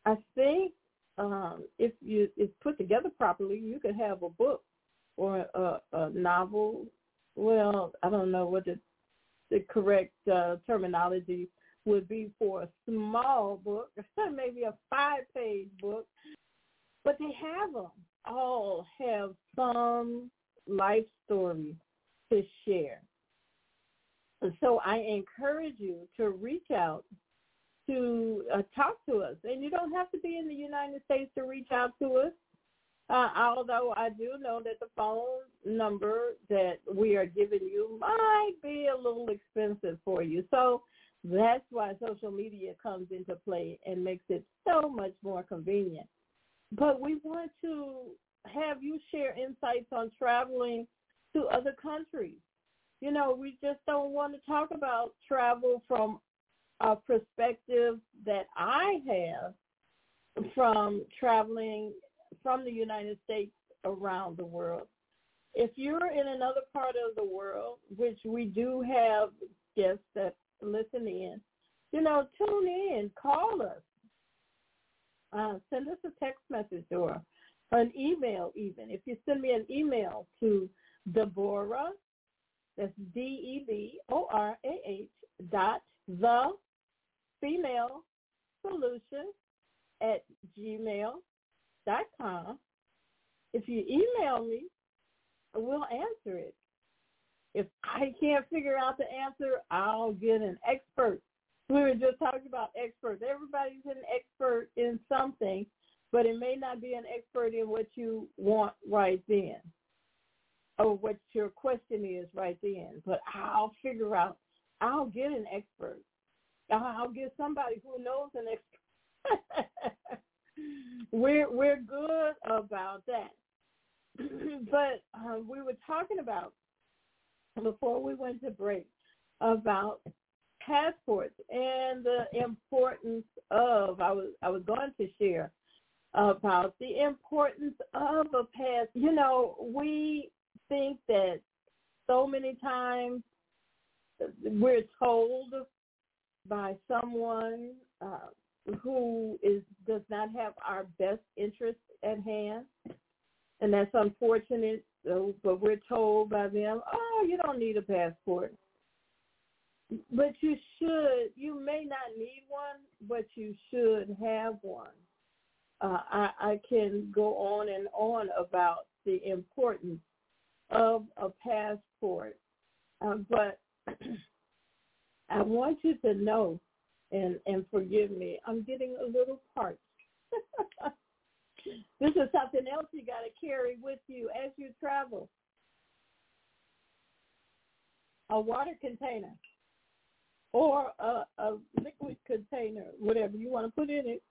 I think um, if you it's put together properly, you could have a book or a, a novel. Well, I don't know what the, the correct uh, terminology would be for a small book, maybe a five-page book, but they have them. All have some life story to share. so I encourage you to reach out to uh, talk to us. And you don't have to be in the United States to reach out to us. Uh, although I do know that the phone number that we are giving you might be a little expensive for you. So that's why social media comes into play and makes it so much more convenient. But we want to have you share insights on traveling to other countries. You know, we just don't want to talk about travel from perspective that I have from traveling from the United States around the world. If you're in another part of the world, which we do have guests that listen in, you know, tune in, call us, uh, send us a text message or an email even. If you send me an email to Deborah, that's D-E-B-O-R-A-H dot the female solution at gmail dot com. If you email me, we'll answer it. If I can't figure out the answer, I'll get an expert. We were just talking about experts. Everybody's an expert in something, but it may not be an expert in what you want right then or what your question is right then. But I'll figure out, I'll get an expert. I'll get somebody who knows an expert. we're we're good about that. but uh, we were talking about before we went to break about passports and the importance of I was I was going to share about the importance of a pass. You know, we think that so many times we're told by someone uh, who is does not have our best interest at hand, and that's unfortunate. So, but we're told by them, "Oh, you don't need a passport." But you should. You may not need one, but you should have one. Uh, I, I can go on and on about the importance of a passport, uh, but I want you to know and and forgive me. I'm getting a little parched. this is something else you got to carry with you as you travel. A water container or a, a liquid container, whatever you want to put in it.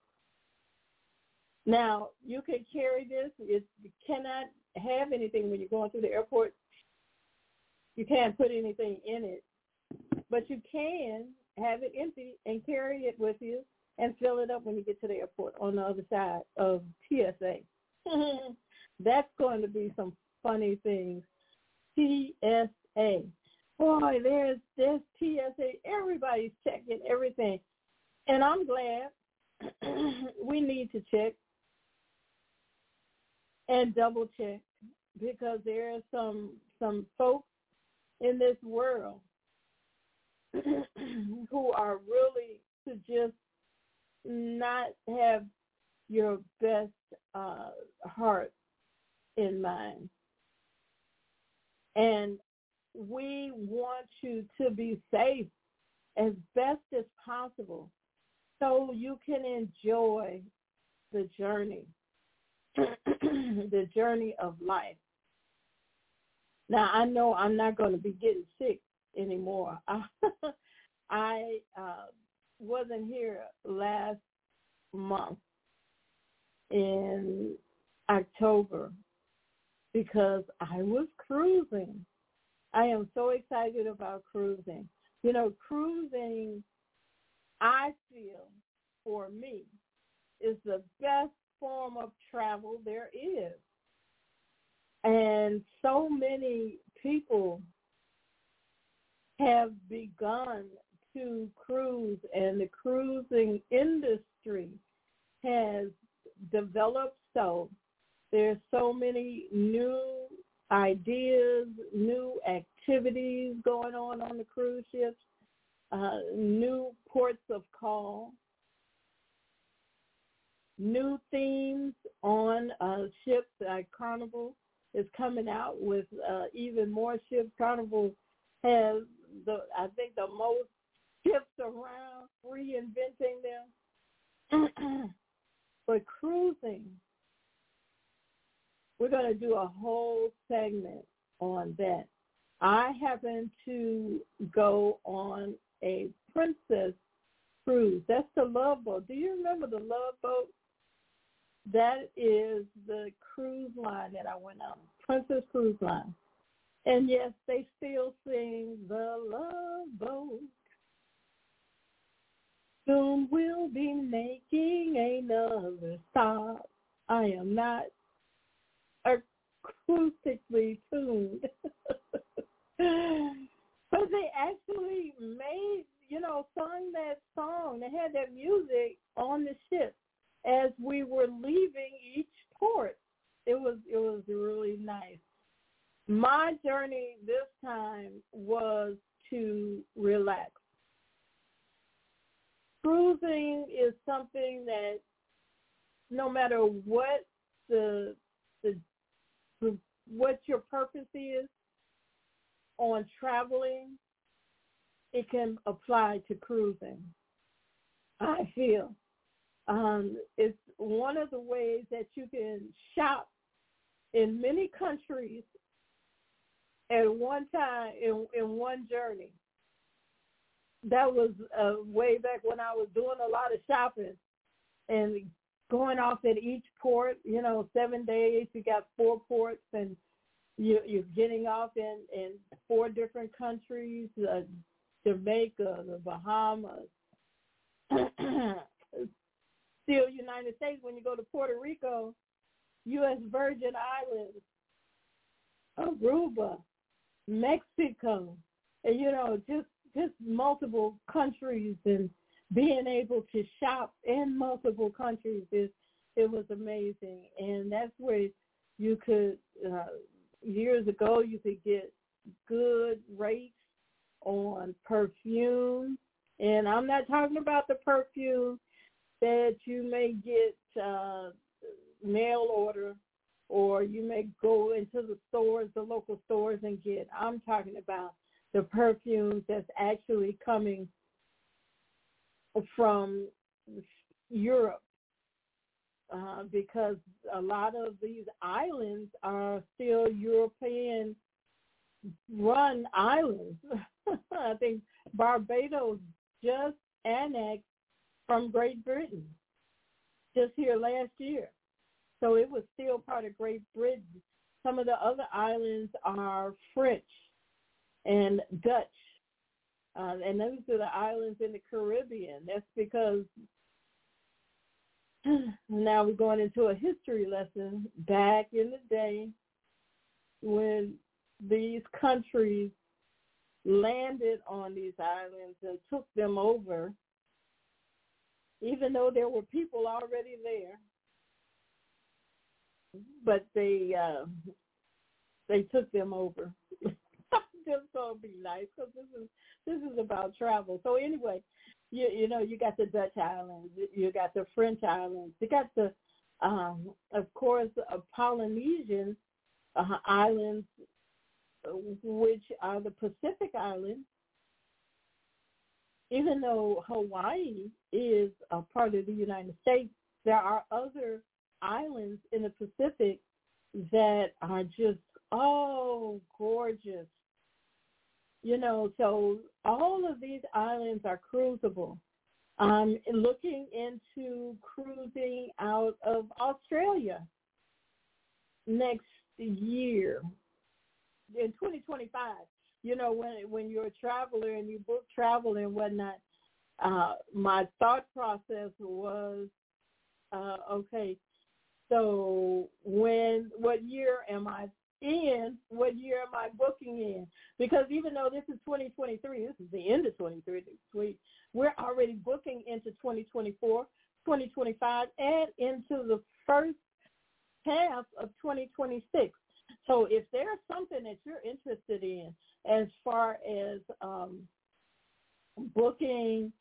Now, you can carry this. It, you cannot have anything when you're going through the airport. You can't put anything in it. But you can have it empty and carry it with you and fill it up when you get to the airport on the other side of TSA. That's going to be some funny things. TSA. Boy, there's there's TSA. Everybody's checking everything. And I'm glad we need to check and double check because there are some some folks in this world who are really to just not have your best uh, heart in mind. And we want you to be safe as best as possible so you can enjoy the journey, the journey of life. Now, I know I'm not going to be getting sick anymore. I uh, wasn't here last month in October because I was cruising. I am so excited about cruising. You know, cruising, I feel, for me, is the best form of travel there is. And so many people have begun to cruise and the cruising industry has developed so there's so many new ideas, new activities going on on the cruise ships, uh, new ports of call, new themes on uh, ships. Like Carnival is coming out with uh, even more ships. Carnival has the I think the most ships around, reinventing them. but cruising, we're going to do a whole segment on that. I happen to go on a princess cruise. That's the Love Boat. Do you remember the Love Boat? That is the cruise line that I went on, Princess Cruise Line. And yes, they still sing the Love Boat. Soon we'll be making another stop. I am not acoustically tuned. but they actually made, you know, sung that song. They had that music on the ship as we were leaving each port. It was it was really nice. My journey this time was to relax. Cruising is something that no matter what the the what your purpose is on traveling, it can apply to cruising. I feel um, it's one of the ways that you can shop in many countries at one time in, in one journey. That was uh, way back when I was doing a lot of shopping and going off at each port. You know, seven days. You got four ports, and you, you're getting off in in four different countries: uh, Jamaica, the Bahamas, still United States. When you go to Puerto Rico, U.S. Virgin Islands, Aruba, Mexico, and you know, just just multiple countries and being able to shop in multiple countries is it was amazing, and that's where you could uh, years ago you could get good rates on perfume, and I'm not talking about the perfume that you may get uh, mail order or you may go into the stores, the local stores and get. I'm talking about the perfumes that's actually coming from Europe uh, because a lot of these islands are still European run islands. I think Barbados just annexed from Great Britain just here last year. So it was still part of Great Britain. Some of the other islands are French and Dutch uh, and those are the islands in the Caribbean. That's because now we're going into a history lesson. Back in the day when these countries landed on these islands and took them over, even though there were people already there, but they uh, they took them over. just gonna be nice because this is this is about travel. So anyway, you you know you got the Dutch islands, you got the French islands, you got the um, of course uh, Polynesian uh, islands, which are the Pacific islands. Even though Hawaii is a part of the United States, there are other islands in the Pacific that are just oh gorgeous you know, so all of these islands are cruisable. Um, looking into cruising out of Australia next year in 2025. You know, when when you're a traveler and you book travel and whatnot, uh, my thought process was, uh, okay, so when what year am I in what year am I booking in? Because even though this is 2023, this is the end of 2023, we're already booking into 2024, 2025, and into the first half of 2026. So if there's something that you're interested in as far as um, booking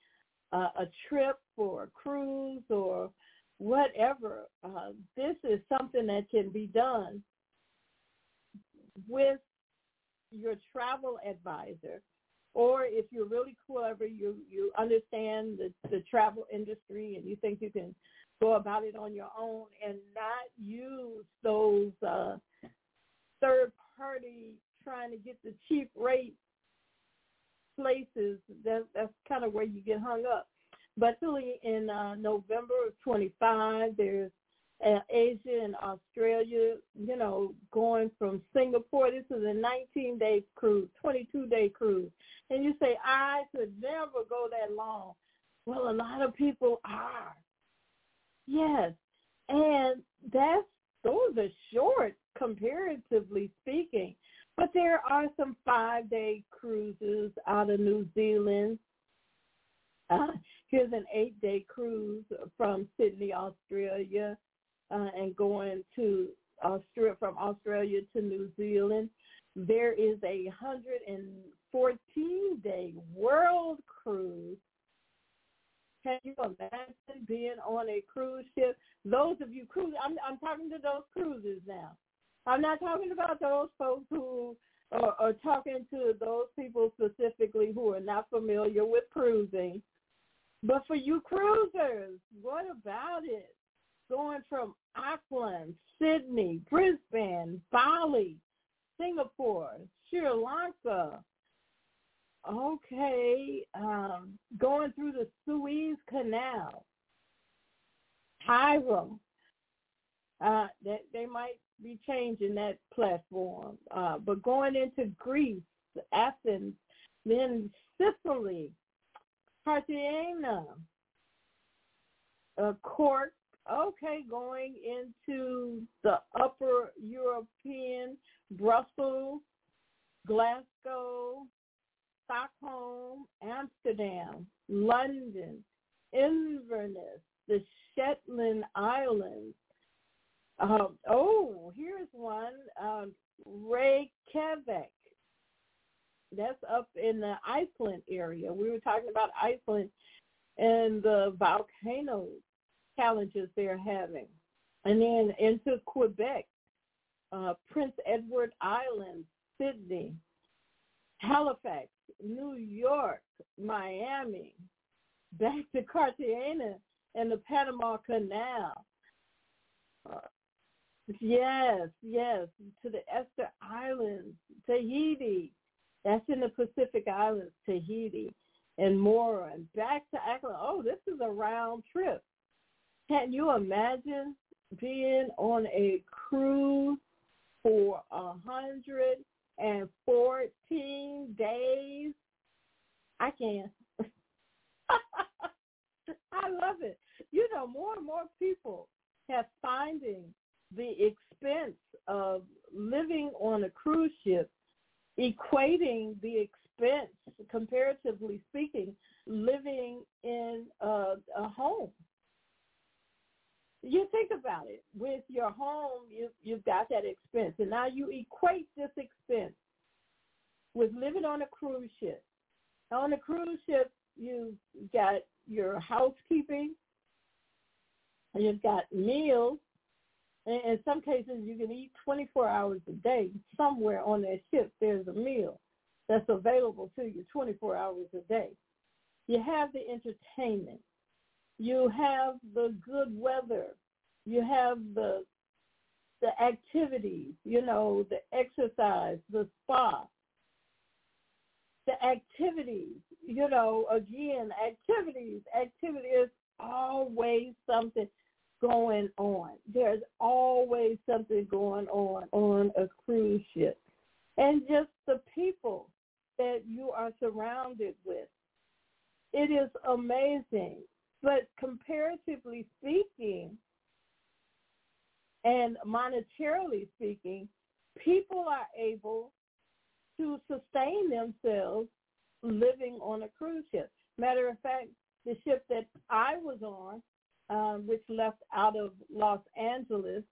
uh, a trip or a cruise or whatever, uh, this is something that can be done with your travel advisor or if you're really clever, you you understand the the travel industry and you think you can go about it on your own and not use those uh, third party trying to get the cheap rate places. That, that's kind of where you get hung up. But really in uh, November of 25, there's uh, Asia and Australia, you know, going from Singapore. This is a 19-day cruise, 22-day cruise. And you say, I could never go that long. Well, a lot of people are. Yes. And that's those are short comparatively speaking. But there are some five-day cruises out of New Zealand. Uh, here's an eight-day cruise from Sydney, Australia, uh, and going to Australia from Australia to New Zealand. There is a 114-day world cruise. Can you imagine being on a cruise ship? Those of you cruise, I'm, I'm talking to those cruisers now. I'm not talking about those folks who are, are talking to those people specifically who are not familiar with cruising. But for you cruisers, what about it? Going from Auckland, Sydney, Brisbane, Bali, Singapore, Sri Lanka, okay, um, going through the Suez Canal, Cairo. Uh, they, they might be changing that platform. Uh, but going into Greece, Athens, then Sicily, Cartagena, Cork, okay, going into the upper European, Brussels, Glasgow, Stockholm, Amsterdam, London, Inverness, the Shetland Islands, um, oh, here's one, um, Reykjavik. That's up in the Iceland area. We were talking about Iceland and the volcano challenges they're having. And then into Quebec, uh, Prince Edward Island, Sydney, Halifax, New York, Miami, back to Cartagena and the Panama Canal. Uh, Yes, yes, to the Esther Islands, Tahiti. That's in the Pacific Islands, Tahiti, and more, and back to Auckland. Oh, this is a round trip. Can you imagine being on a cruise for a hundred and fourteen days? I can. I love it. You know, more and more people have finding the expense of living on a cruise ship equating the expense, comparatively speaking, living in a, a home. You think about it. With your home, you, you've got that expense. And now you equate this expense with living on a cruise ship. On a cruise ship, you've got your housekeeping, you've got meals, in some cases, you can eat 24 hours a day. Somewhere on that ship, there's a meal that's available to you 24 hours a day. You have the entertainment. You have the good weather. You have the the activities, you know, the exercise, the spa, the activities, you know, again, activities, activities, always something going on. There's always something going on on a cruise ship. And just the people that you are surrounded with. It is amazing. But comparatively speaking, and monetarily speaking, people are able to sustain themselves living on a cruise ship. Matter of fact, the ship that I was on, um, which left out of Los Angeles,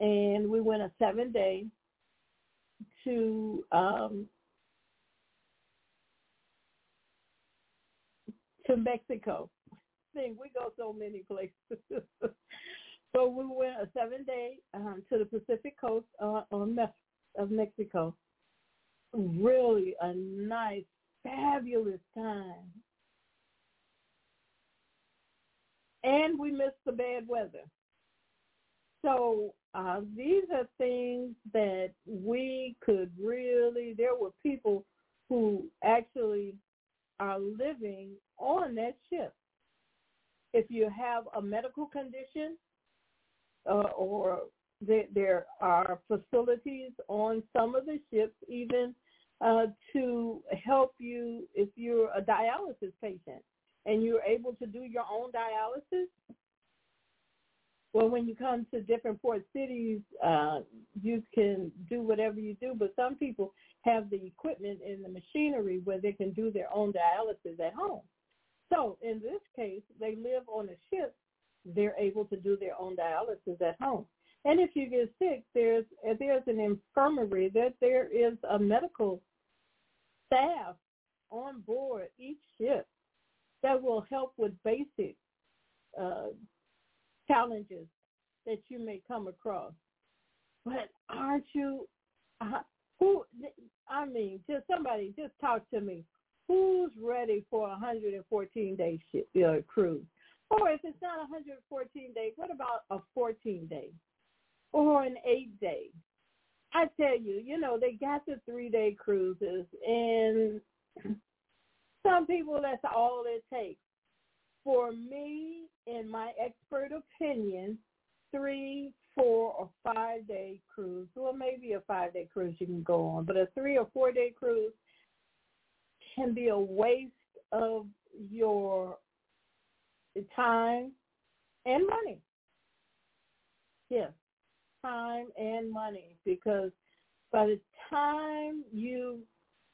and we went a seven day to um, to Mexico. Thing we go so many places. so we went a seven day um, to the Pacific coast uh, of Mexico. Really a nice fabulous time. And we missed the bad weather. So uh, these are things that we could really, there were people who actually are living on that ship. If you have a medical condition uh, or there, there are facilities on some of the ships even uh, to help you if you're a dialysis patient and you're able to do your own dialysis. Well, when you come to different port cities, uh, you can do whatever you do, but some people have the equipment and the machinery where they can do their own dialysis at home. So in this case, they live on a ship. They're able to do their own dialysis at home. And if you get sick, there's there's an infirmary that there is a medical staff on board each ship that will help with basic uh, challenges that you may come across. But aren't you? Uh, who? I mean, just somebody just talk to me. Who's ready for a 114 day ship, uh, cruise? Or if it's not 114 days, what about a 14 day? or an eight day. I tell you, you know, they got the three day cruises and some people that's all it takes. For me, in my expert opinion, three, four, or five day cruise, well maybe a five day cruise you can go on, but a three or four day cruise can be a waste of your time and money. Yes, time and money because by the time you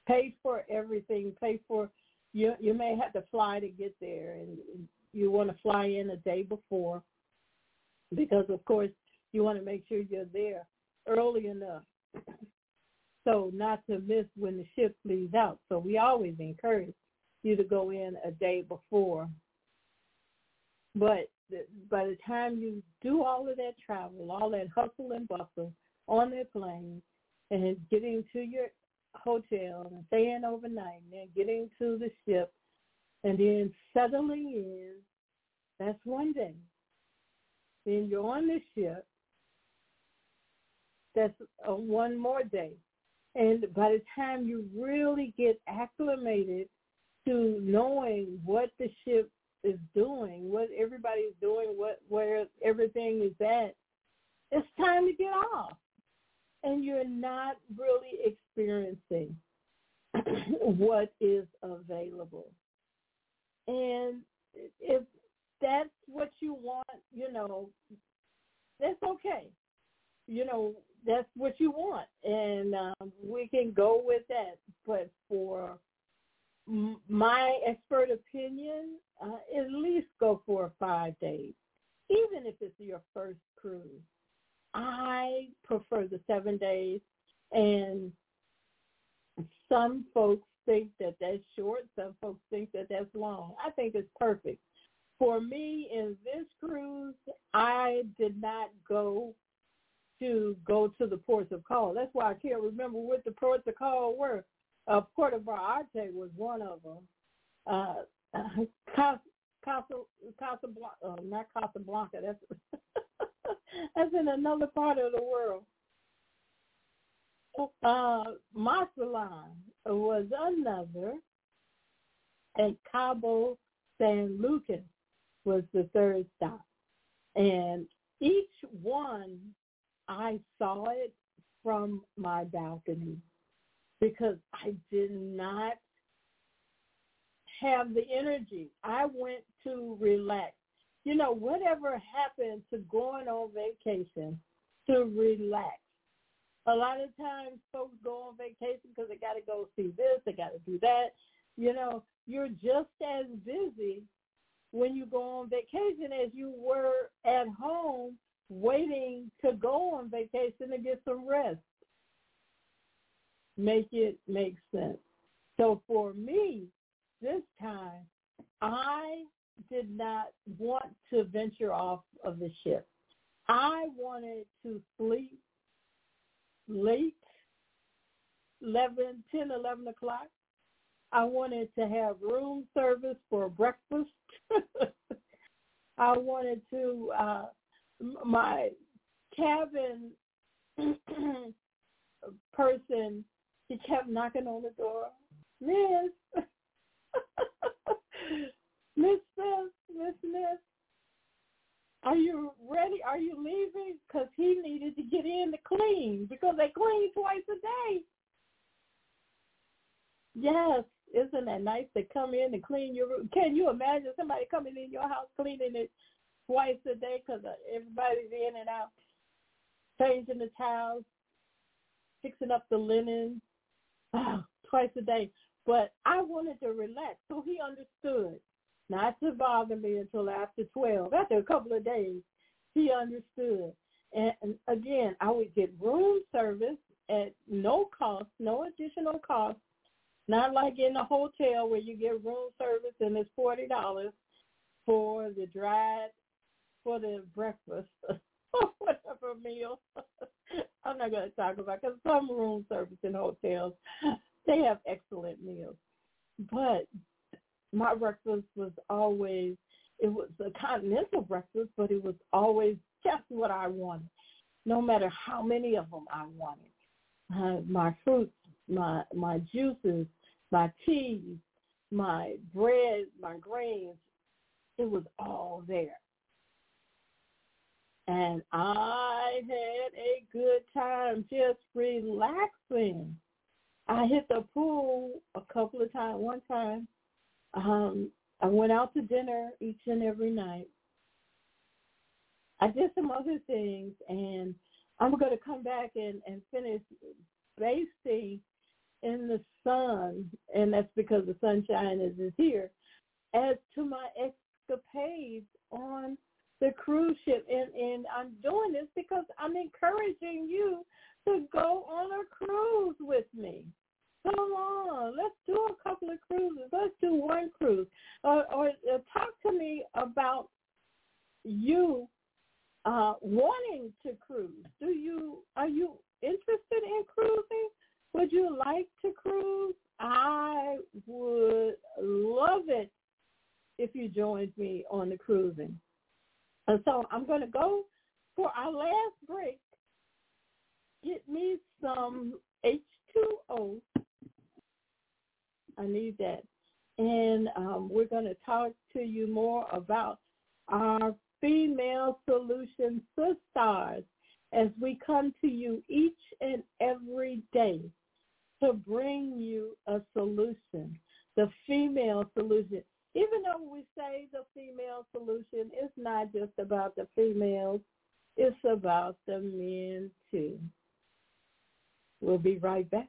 pay for everything, pay for you you may have to fly to get there and you want to fly in a day before because of course you want to make sure you're there early enough so not to miss when the ship leaves out. So we always encourage you to go in a day before. But by the time you do all of that travel, all that hustle and bustle on that plane, and getting to your hotel and staying overnight, and then getting to the ship, and then settling in, that's one day. Then you're on the ship. That's a one more day. And by the time you really get acclimated to knowing what the ship is doing, what everybody's doing, what where everything is at, it's time to get off. And you're not really experiencing what is available. And if that's what you want, you know, that's okay. You know, that's what you want, and um, we can go with that. But for my expert opinion, uh, at least go for five days, even if it's your first cruise. I prefer the seven days, and some folks think that that's short. Some folks think that that's long. I think it's perfect. For me, in this cruise, I did not go to go to the ports of call. That's why I can't remember what the ports of call were. Uh, Puerto Vallarta was one of them. Uh, Casa, Casa, Casablanca, uh, not Casablanca. That's that's in another part of the world. Uh, was another, and Cabo San Lucas was the third stop. And each one, I saw it from my balcony because I did not have the energy. I went to relax. You know, whatever happened to going on vacation to relax. A lot of times folks go on vacation because they got to go see this, they got to do that. You know, you're just as busy when you go on vacation as you were at home waiting to go on vacation to get some rest make it make sense. So for me, this time, I did not want to venture off of the ship. I wanted to sleep late, 11, 10, 11 o'clock. I wanted to have room service for breakfast. I wanted to uh my cabin person he kept knocking on the door. Miss Miss Smith, Miss Smith, are you ready? Are you leaving? Because he needed to get in to clean because they clean twice a day. Yes, isn't that nice to come in and clean your room? Can you imagine somebody coming in your house cleaning it twice a day because everybody's in and out, changing the towels, fixing up the linen, oh, twice a day. But I wanted to relax, so he understood not to bother me until after 12. After a couple of days, he understood. And, again, I would get room service at no cost, no additional cost, not like in a hotel where you get room service and it's forty dollars for the dried for the breakfast or whatever meal. I'm not going to talk about because some room service in hotels they have excellent meals, but my breakfast was always it was a continental breakfast, but it was always just what I wanted, no matter how many of them I wanted. Uh, my fruits, my my juices, my teas, my bread, my grains, it was all there. And I had a good time just relaxing. I hit the pool a couple of times. One time um, I went out to dinner each and every night. I did some other things, and I'm going to come back and, and finish basting in the sun, and that's because the sunshine is, is here, as to my escapades on the cruise ship. And, and I'm doing this because I'm encouraging you to go on a cruise with me. Come on, let's do a couple of cruises. Let's do one cruise, or, or uh, talk to me about you uh, wanting to cruise. Do you are you interested in cruising? Would you like to cruise? I would love it if you joined me on the cruising. And so I'm going to go for our last break. Get me some H2O I need that. And um, we're going to talk to you more about our female solution sisters as we come to you each and every day to bring you a solution, the female solution. Even though we say the female solution, it's not just about the females, it's about the men too. We'll be right back.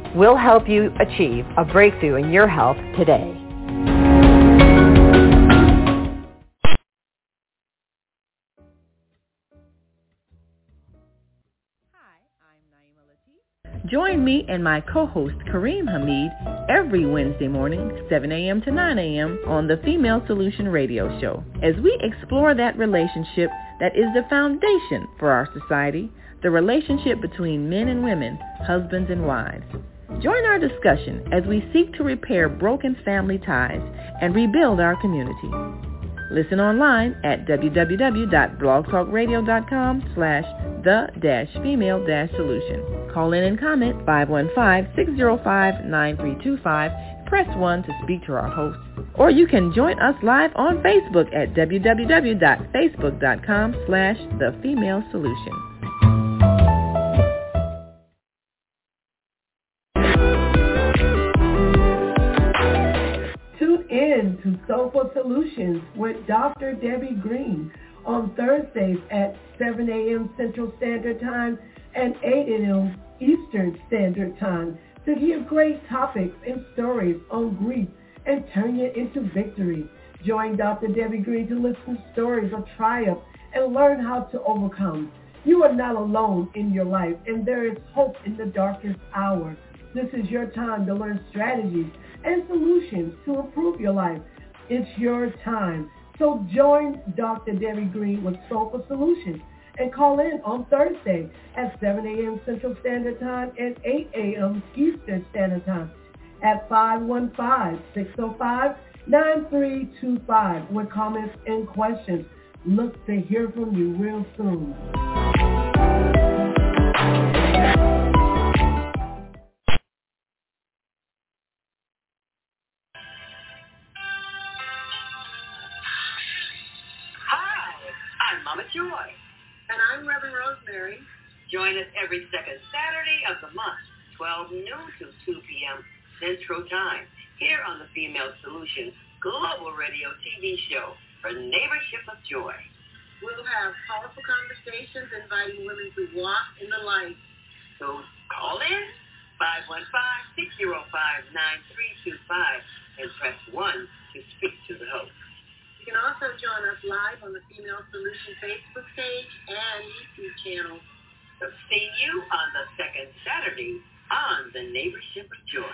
We'll help you achieve a breakthrough in your health today. Join me and my co-host Kareem Hamid every Wednesday morning, 7 a.m. to 9 a.m. on the Female Solution Radio Show as we explore that relationship that is the foundation for our society, the relationship between men and women, husbands and wives. Join our discussion as we seek to repair broken family ties and rebuild our community. Listen online at www.blogtalkradio.com slash the-female-solution. Call in and comment 515-605-9325. Press 1 to speak to our host Or you can join us live on Facebook at www.facebook.com slash The to Soulful Solutions with Dr. Debbie Green on Thursdays at 7 a.m. Central Standard Time and 8 a.m. Eastern Standard Time to hear great topics and stories on grief and turn it into victory. Join Dr. Debbie Green to listen to stories of triumph and learn how to overcome. You are not alone in your life, and there is hope in the darkest hour. This is your time to learn strategies and solutions to improve your life. It's your time. So join Dr. Debbie Green with Soulful Solutions and call in on Thursday at 7 a.m. Central Standard Time and 8 a.m. Eastern Standard Time at 515-605-9325 with comments and questions. Look to hear from you real soon. I'm Joy. And I'm Reverend Rosemary. Join us every second Saturday of the month, 12 noon to 2 p.m. Central Time, here on the Female Solution Global Radio TV show for Neighborship of Joy. We'll have powerful conversations inviting women to walk in the light. So call in 515-605-9325 and press 1 to speak to the host. You can also join us live on the Female Solution Facebook page and YouTube channel. So see you on the second Saturday on the Neighborship of Joy.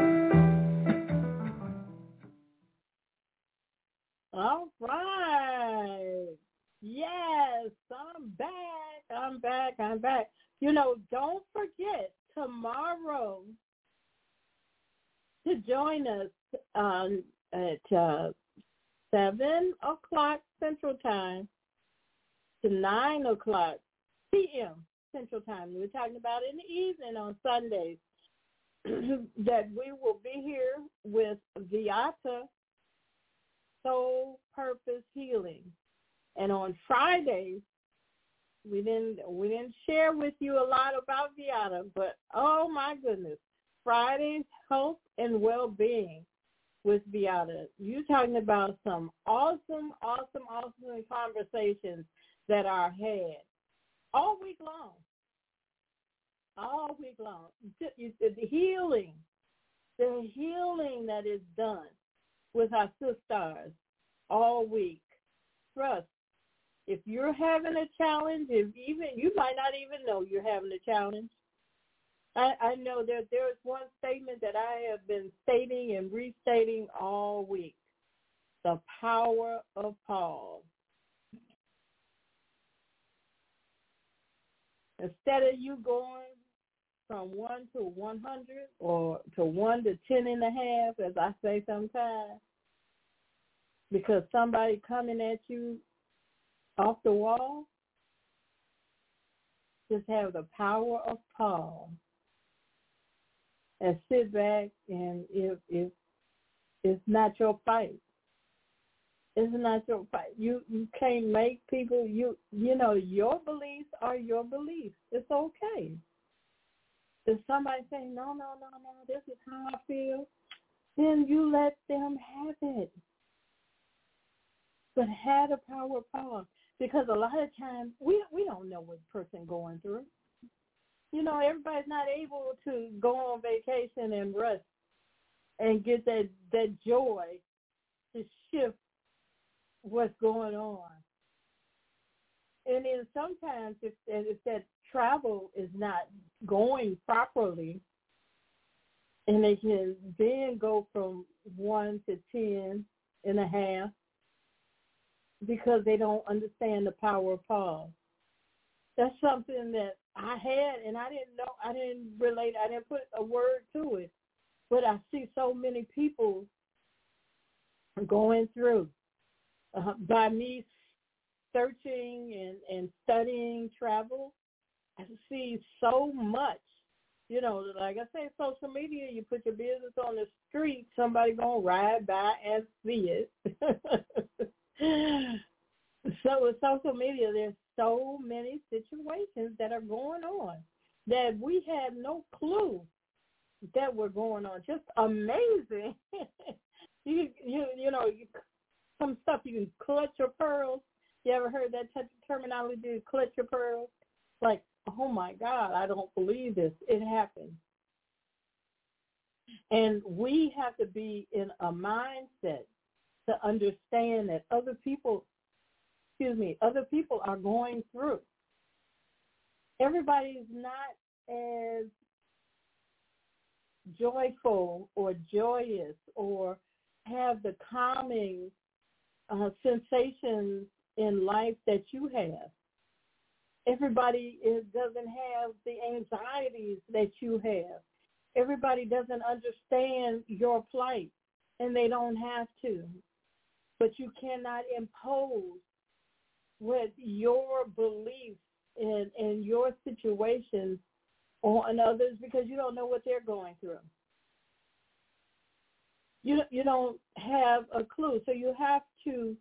All right. Yes, I'm back. I'm back. I'm back. You know, don't forget tomorrow to join us um, at uh, 7 o'clock Central Time to 9 o'clock p.m. Central Time. We're talking about in the evening on Sundays that we will be here with Viata Soul Purpose Healing. And on Fridays, we didn't we didn't share with you a lot about Viata, but oh my goodness, Fridays health and well being with Viata. You talking about some awesome, awesome, awesome conversations that are had all week long. All week long. The healing, the healing that is done with our sisters all week. Trust. If you're having a challenge, if even you might not even know you're having a challenge. I, I know that there's one statement that I have been stating and restating all week. The power of pause. Instead of you going from 1 to 100 or to 1 to 10 and a half, as I say sometimes, because somebody coming at you off the wall, just have the power of Paul and sit back and if if it's not your fight. It's not your fight. You you can't make people you you know, your beliefs are your beliefs. It's okay. If somebody say, No, no, no, no, this is how I feel, then you let them have it. But have the power of Paul. Because a lot of times we we don't know what person going through you know, everybody's not able to go on vacation and rest and get that that joy to shift what's going on. And then sometimes if if that travel is not going properly, and they can then go from one to ten and a half because they don't understand the power of pause. That's something that I had, and I didn't know, I didn't relate, I didn't put a word to it. But I see so many people going through uh, by me searching and, and studying travel. I see so much. You know, like I say, social media, you put your business on the street, somebody gonna ride by and see it. so with social media, there's so many situations that are going on that we had no clue that were going on. Just amazing. you you you know you, some stuff you can clutch your pearls. You ever heard that t- terminology? Clutch your pearls. Like oh my God, I don't believe this. It happened. And we have to be in a mindset to understand that other people excuse me, other people are going through. Everybody's not as joyful or joyous or have the calming uh, sensations in life that you have. Everybody is, doesn't have the anxieties that you have. Everybody doesn't understand your plight, and they don't have to. But you cannot impose with your beliefs and, and your situations on others because you don't know what they're going through. You you don't have a clue, so you have to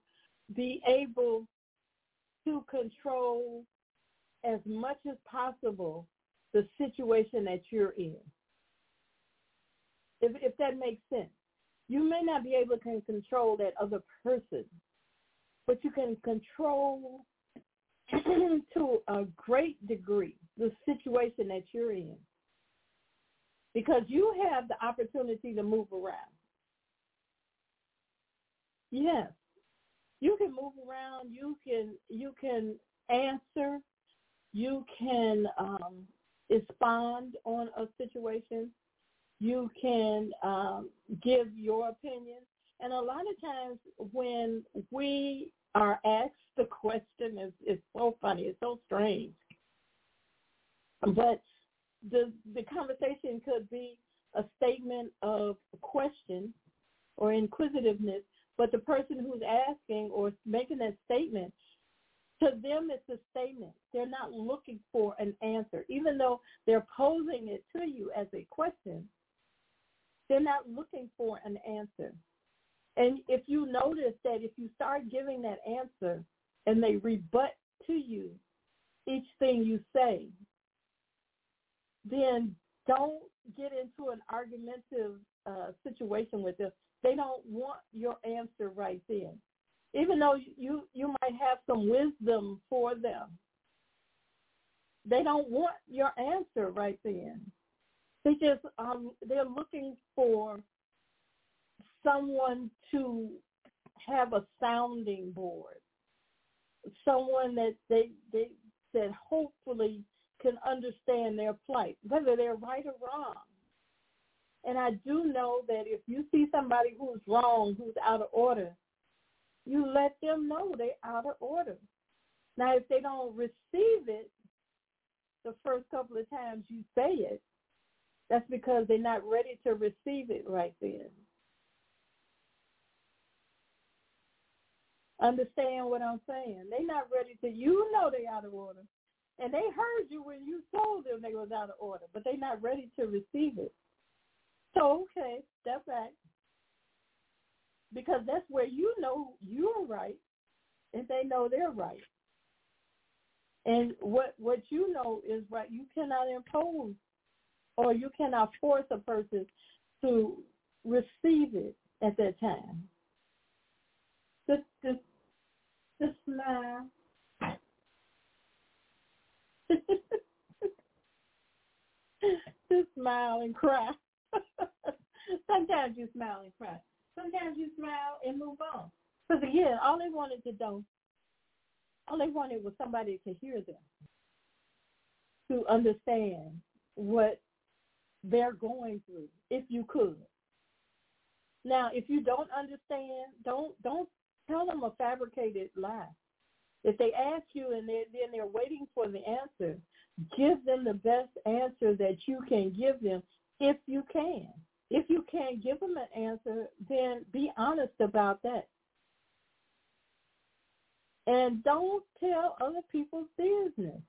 be able to control as much as possible the situation that you're in. If if that makes sense, you may not be able to control that other person, but you can control to a great degree the situation that you're in because you have the opportunity to move around. Yes. You can move around, you can you can answer, you can um, respond on a situation, you can um, give your opinion. And a lot of times when we are asked the question is, is so funny. It's so strange. But the the conversation could be a statement of question or inquisitiveness, but the person who's asking or making that statement, to them it's a statement. They're not looking for an answer. Even though they're posing it to you as a question, they're not looking for an answer. And if you notice that if you start giving that answer and they rebut to you each thing you say, then don't get into an argumentative uh, situation with them. They don't want your answer right then, even though you you might have some wisdom for them. They don't want your answer right then. They just um, they're looking for someone to have a sounding board, someone that they they that hopefully can understand their plight, whether they're right or wrong. And I do know that if you see somebody who's wrong, who's out of order, you let them know they're out of order. Now, if they don't receive it the first couple of times you say it, that's because they're not ready to receive it right then. Understand what I'm saying? They're not ready to. You know they're out of order. and they heard you when you told them they was out of order, but they're not ready to receive it. So okay, step back because that's where you know you're right, and they know they're right. And what what you know is right. You cannot impose or you cannot force a person to receive it at that time. Just just just smile. just smile and cry. Sometimes you smile and cry. Sometimes you smile and move on. Because again, all they wanted to do, all they wanted was somebody to hear them, to understand what they're going through, if you could. Now, if you don't understand, don't don't tell them a fabricated lie. If they ask you and they're, then they're waiting for the answer, give them the best answer that you can give them if you can. If you can't give them an answer, then be honest about that. And don't tell other people's business.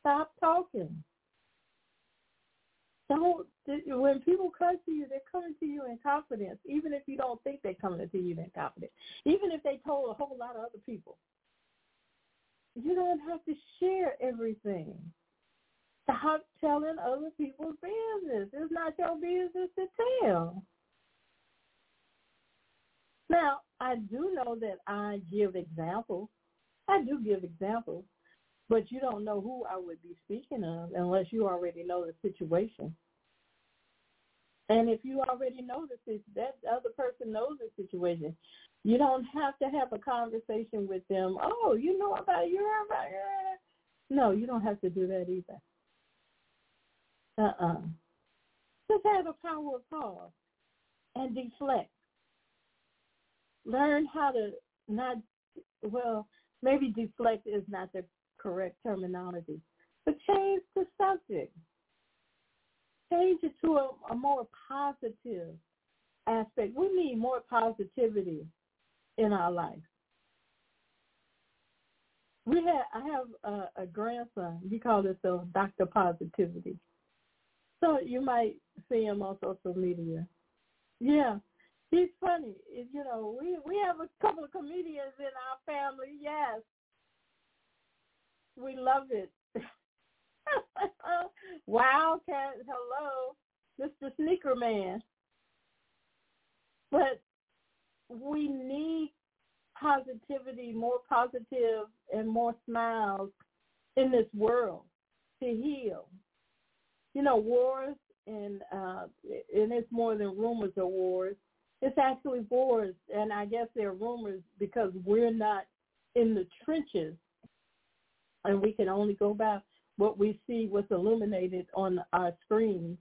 Stop talking. Don't when people come to you, they're coming to you in confidence, even if you don't think they're coming to you in confidence. Even if they told a whole lot of other people. You don't have to share everything. Stop telling other people's business. It's not your business to tell. Now, I do know that I give examples. I do give examples, but you don't know who I would be speaking of unless you already know the situation. And if you already know the that other person knows the situation, you don't have to have a conversation with them. Oh, you know about your about No, you don't have to do that either. Uh-uh. Just have a power of pause and deflect. Learn how to not, well, maybe deflect is not the correct terminology, but change the subject. Change it to a, a more positive aspect. We need more positivity in our life. We have I have a, a grandson. He calls himself Doctor Positivity. So you might see him on social media. Yeah, he's funny. You know, we we have a couple of comedians in our family. Yes, we love it. Wildcat, hello, Mr. Sneaker Man. But we need positivity, more positive and more smiles in this world to heal. You know, wars and uh and it's more than rumors of wars. It's actually wars and I guess they're rumors because we're not in the trenches and we can only go by what we see what's illuminated on our screens.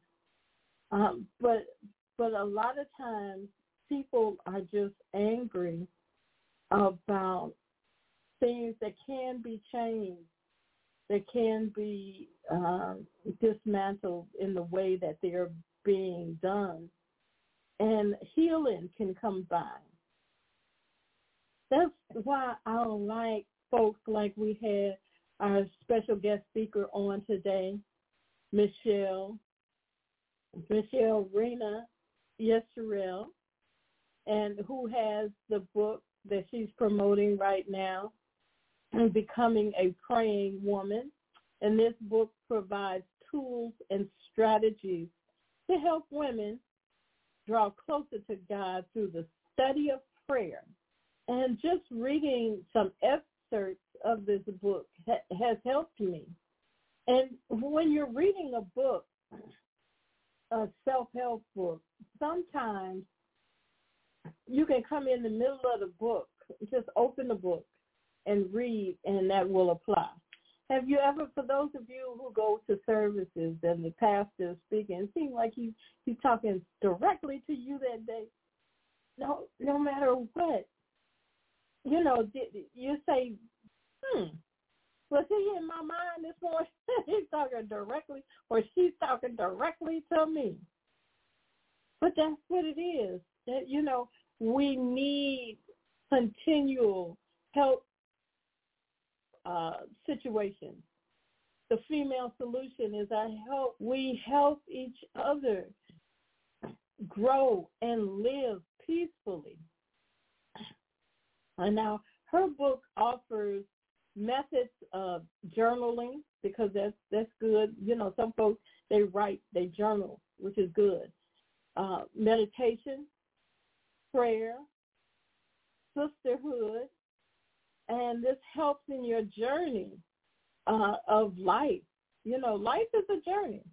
Um, but but a lot of times people are just angry about things that can be changed, that can be uh, dismantled in the way that they're being done, and healing can come by. That's why I like folks like we had our special guest speaker on today, Michelle, Michelle Rhenea Yisrael, and who has the book that she's promoting right now, and Becoming a Praying Woman. And this book provides tools and strategies to help women draw closer to God through the study of prayer. And just reading some excerpts of this book ha- has helped me. And when you're reading a book, a self-help book, sometimes you can come in the middle of the book, just open the book and read, and that will apply. Have you ever, for those of you who go to services and the pastor is speaking, it seems like he, he's talking directly to you that day. No, no matter what, you know, you say, hmm, was he in my mind this morning? he's talking directly, or she's talking directly to me. But that's what it is. That you know, we need continual help uh, situations the female solution is I help we help each other grow and live peacefully. And now her book offers methods of journaling because that's that's good. You know, some folks they write, they journal, which is good. Uh, meditation, prayer, sisterhood, and this helps in your journey uh, of life. You know, life is a journey.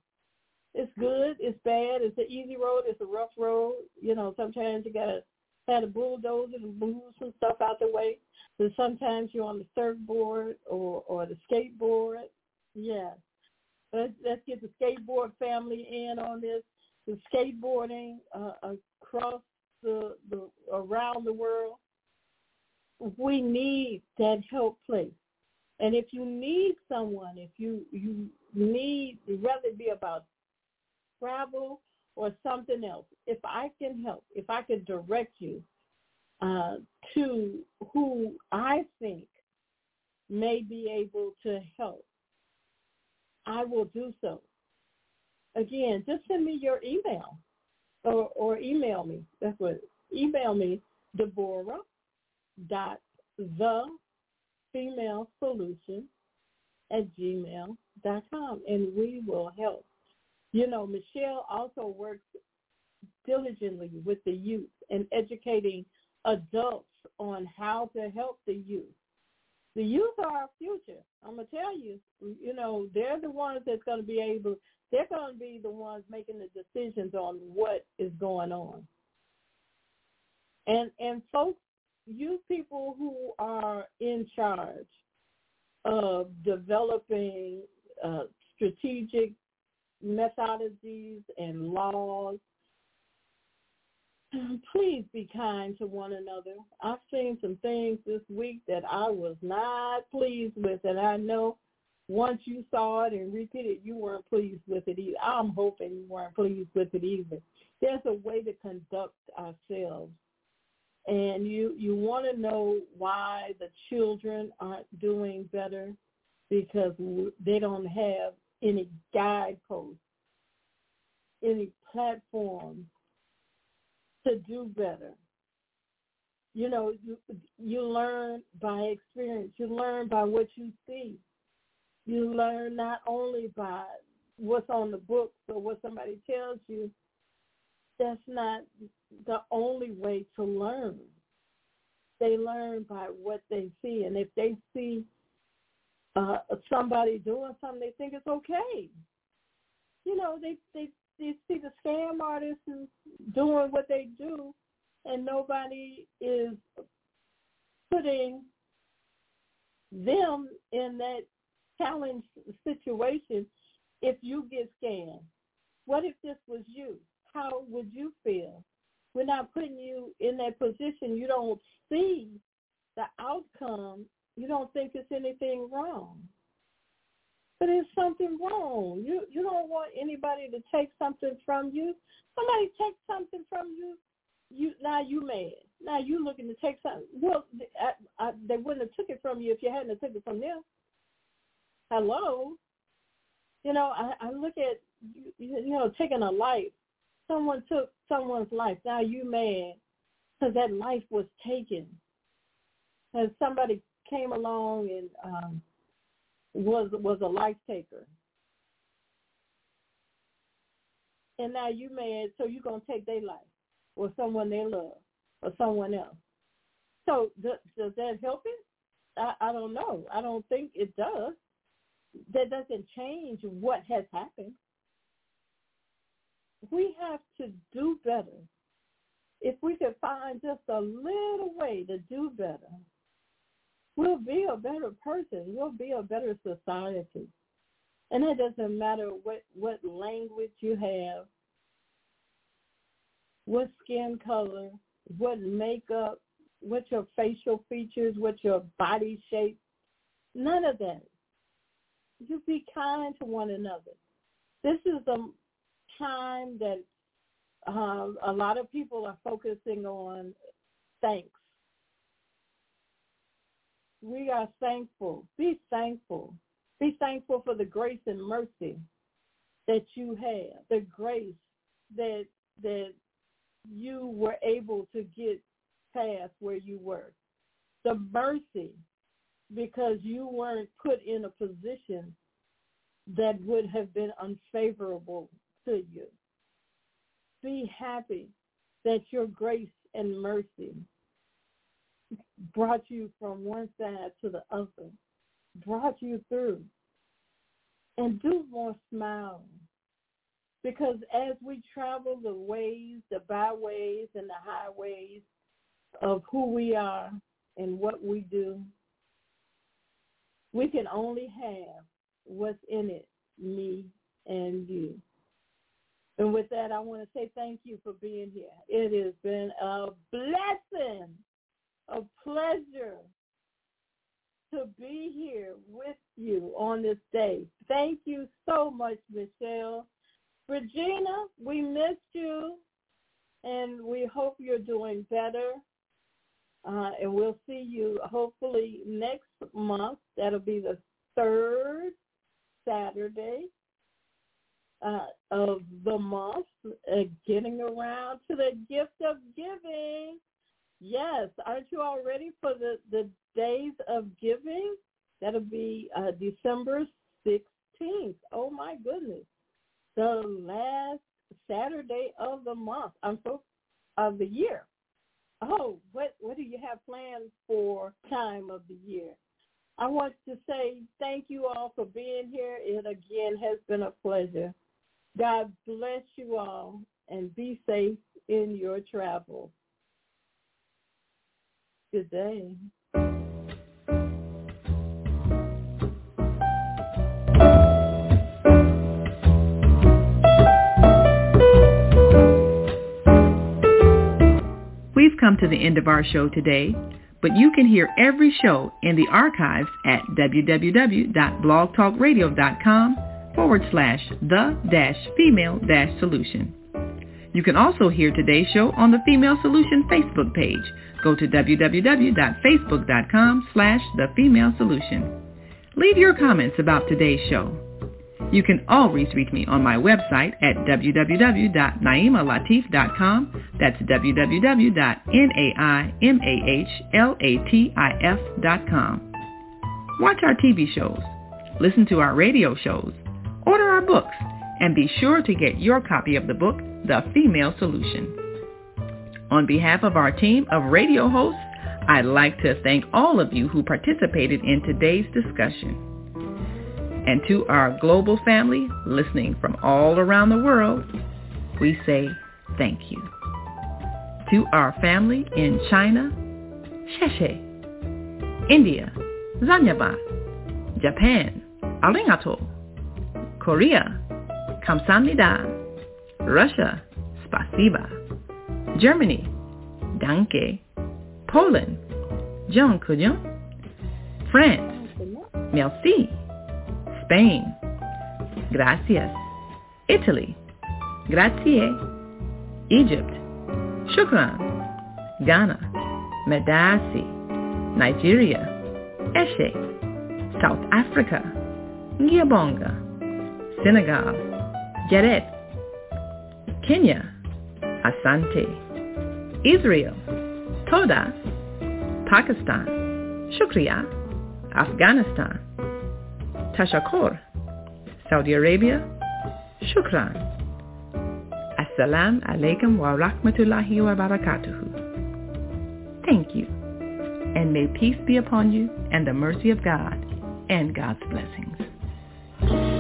It's good, it's bad, it's an easy road, it's a rough road. You know, sometimes you gotta have a bulldozer and move some stuff out the way. And sometimes you're on the surfboard or or the skateboard. Yeah. Let's, let's get the skateboard family in on this. The skateboarding uh, across the, the around the world. We need that help place. And if you need someone, if you you need, it be about travel or something else, if I can help, if I can direct you uh, to who I think may be able to help, I will do so. Again, just send me your email or, or email me. That's what, email me, Deborah dot the female solution at gmail dot com and we will help. You know, Michelle also works diligently with the youth and educating adults on how to help the youth. The youth are our future. I'm gonna tell you, you know, they're the ones that's gonna be able. They're gonna be the ones making the decisions on what is going on. And and folks, you people who are in charge of developing uh, strategic methodologies and laws please be kind to one another. I've seen some things this week that I was not pleased with, and I know once you saw it and repeated, you weren't pleased with it either. I'm hoping you weren't pleased with it either. There's a way to conduct ourselves, and you you want to know why the children aren't doing better because they don't have any guideposts, any platform to do better. You know, you you learn by experience. You learn by what you see. You learn not only by what's on the books or what somebody tells you. That's not the only way to learn. They learn by what they see, and if they see uh, somebody doing something, they think it's okay. You know, they they you see the scam artists doing what they do, and nobody is putting them in that challenge situation if you get scammed. What if this was you? How would you feel? We're not putting you in that position. You don't see the outcome. You don't think it's anything wrong. But there's something wrong. You you don't want anybody to take something from you. Somebody takes something from you, you now you mad. Now you looking to take something. Well, I, I, they wouldn't have took it from you if you hadn't have took it from them. Hello. You know, I, I look at you, you know taking a life. Someone took someone's life. Now you mad because that life was taken. And somebody came along and um was was a life taker. And now you mad, so you're gonna take their life, or someone they love, or someone else. So does, does that help it? I, I don't know. I don't think it does. That doesn't change what has happened. We have to do better. If we could find just a little way to do better, we'll be a better person. We'll be a better society. And it doesn't matter what, what language you have, what skin color, what makeup, what your facial features, what your body shape. None of that. You be kind to one another. This is a time that um, a lot of people are focusing on thanks we are thankful. Be thankful. Be thankful for the grace and mercy that you have, the grace that that you were able to get past where you were. The mercy because you weren't put in a position that would have been unfavorable to you. Be happy that your grace and mercy brought you from one side to the other, brought you through. And do more smile. Because as we travel the ways, the byways and the highways of who we are and what we do, we can only have what's in it, me and you. And with that, I want to say thank you for being here. It has been a blessing, a pleasure to be here with you on this day. Thank you so much, Michelle. Regina, we missed you, and we hope you're doing better. Uh, and we'll see you hopefully next month. That'll be the third Saturday uh, of the month, uh, getting around to the gift of giving. Yes, aren't you all ready for the, the days of giving? That'll be uh, December 16th. Oh my goodness. The last Saturday of the month. I'm so of the year. Oh, what what do you have planned for time of the year? I want to say thank you all for being here. It again has been a pleasure. God bless you all and be safe in your travels. Good day. We've come to the end of our show today, but you can hear every show in the archives at www.blogtalkradio.com forward slash the dash female dash solution. You can also hear today's show on the Female Solution Facebook page. Go to www.facebook.com slash the female solution. Leave your comments about today's show. You can always reach me on my website at www.naimahlatif.com. That's www.naimahlatif.com. Watch our TV shows, listen to our radio shows, order our books, and be sure to get your copy of the book, The Female Solution. On behalf of our team of radio hosts, I'd like to thank all of you who participated in today's discussion. And to our global family listening from all around the world, we say thank you. To our family in China, Sheshe, India, Zanyaba, Japan, Arigato, Korea, Kamsamnida, Russia, Spasiba, Germany, Danke, Poland, Jean France, Merci, Spain. Gracias. Italy. Grazie. Egypt. Shukran. Ghana. Medasi. Nigeria. Eshe. South Africa. Ngiabonga. Senegal. Jaret. Kenya. Asante. Israel. Toda. Pakistan. Shukriya. Afghanistan. Tashakor, Saudi Arabia, Shukran. Assalam alaikum wa rahmatullahi wa barakatuhu. Thank you, and may peace be upon you and the mercy of God and God's blessings.